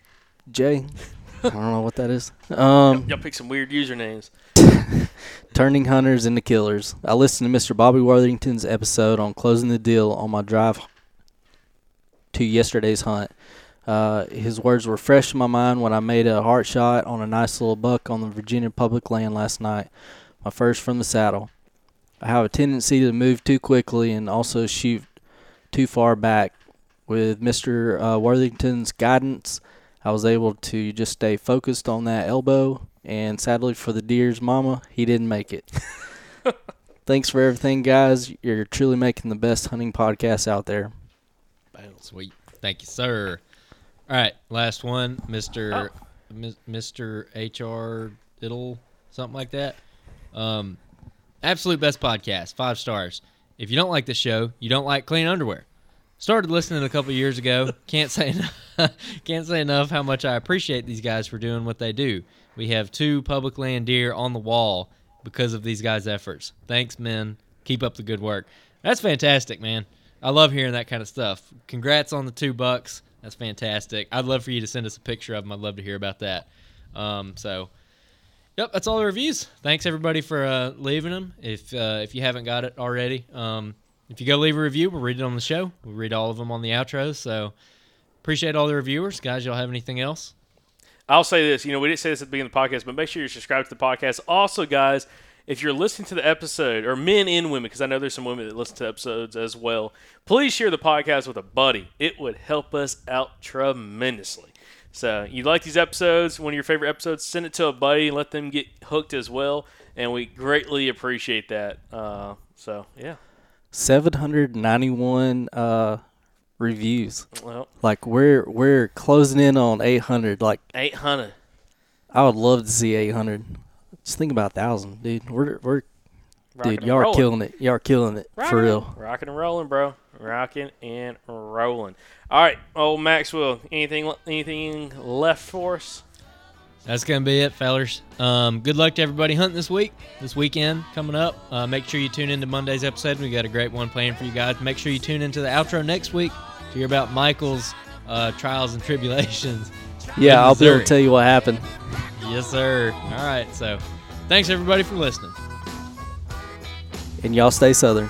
I don't know what that is. Um, Y'all pick some weird usernames. Turning hunters into killers. I listened to Mr. Bobby Worthington's episode on closing the deal on my drive to yesterday's hunt. Uh, his words were fresh in my mind when I made a heart shot on a nice little buck on the Virginia public land last night, my first from the saddle. I have a tendency to move too quickly and also shoot too far back. With Mr. Uh, Worthington's guidance, I was able to just stay focused on that elbow, and sadly for the deer's mama, he didn't make it. Thanks for everything, guys. You're truly making the best hunting podcast out there. Sweet. Thank you, sir. All right, last one, Mr. Mis- Mr. HR Diddle, something like that. Um, absolute best podcast, five stars. If you don't like the show, you don't like clean underwear. Started listening a couple years ago. Can't say enough, can't say enough how much I appreciate these guys for doing what they do. We have two public land deer on the wall because of these guys' efforts. Thanks, men. Keep up the good work. That's fantastic, man. I love hearing that kind of stuff. Congrats on the two bucks. That's fantastic. I'd love for you to send us a picture of them. I'd love to hear about that. Um, so, yep, that's all the reviews. Thanks everybody for uh, leaving them. If uh, if you haven't got it already, um, if you go leave a review, we'll read it on the show. We'll read all of them on the outros. So, appreciate all the reviewers, guys. Y'all have anything else? I'll say this. You know, we didn't say this at the beginning of the podcast, but make sure you're subscribed to the podcast. Also, guys, if you're listening to the episode, or men and women, because I know there's some women that listen to episodes as well, please share the podcast with a buddy. It would help us out tremendously. So, you like these episodes, one of your favorite episodes, send it to a buddy and let them get hooked as well. And we greatly appreciate that. Uh, so, yeah. 791 uh, reviews. Well, Like we're we're closing in on 800. Like 800. I would love to see 800. Just think about thousand, dude. We're we're Rocking dude, y'all are killing it. Y'all are killing it for real. Rocking and rolling, bro. Rocking and rolling. All right, old Maxwell. Anything anything left for us? That's gonna be it, fellers. Um, good luck to everybody hunting this week, this weekend coming up. Uh, make sure you tune into Monday's episode. We got a great one planned for you guys. Make sure you tune into the outro next week to hear about Michael's uh, trials and tribulations. Yeah, I'll be able to tell you what happened. Yes, sir. All right, so thanks everybody for listening. And y'all stay southern.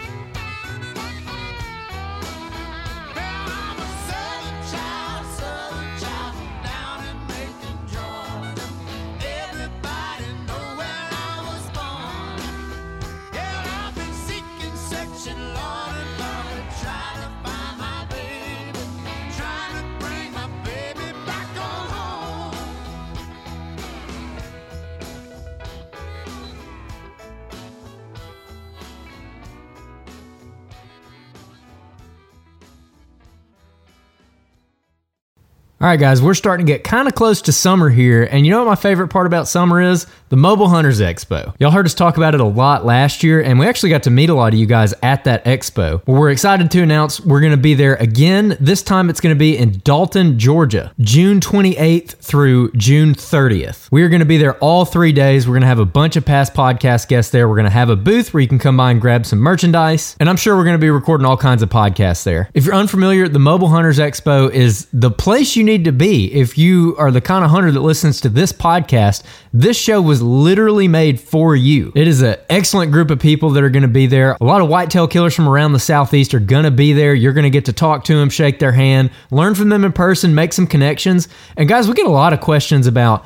All right, guys, we're starting to get kind of close to summer here. And you know what my favorite part about summer is? The Mobile Hunters Expo. Y'all heard us talk about it a lot last year, and we actually got to meet a lot of you guys at that expo. Well, we're excited to announce we're going to be there again. This time it's going to be in Dalton, Georgia, June 28th through June 30th. We are going to be there all three days. We're going to have a bunch of past podcast guests there. We're going to have a booth where you can come by and grab some merchandise. And I'm sure we're going to be recording all kinds of podcasts there. If you're unfamiliar, the Mobile Hunters Expo is the place you need to be if you are the kind of hunter that listens to this podcast. This show was literally made for you. It is an excellent group of people that are going to be there. A lot of whitetail killers from around the southeast are going to be there. You're going to get to talk to them, shake their hand, learn from them in person, make some connections. And guys, we get a lot of questions about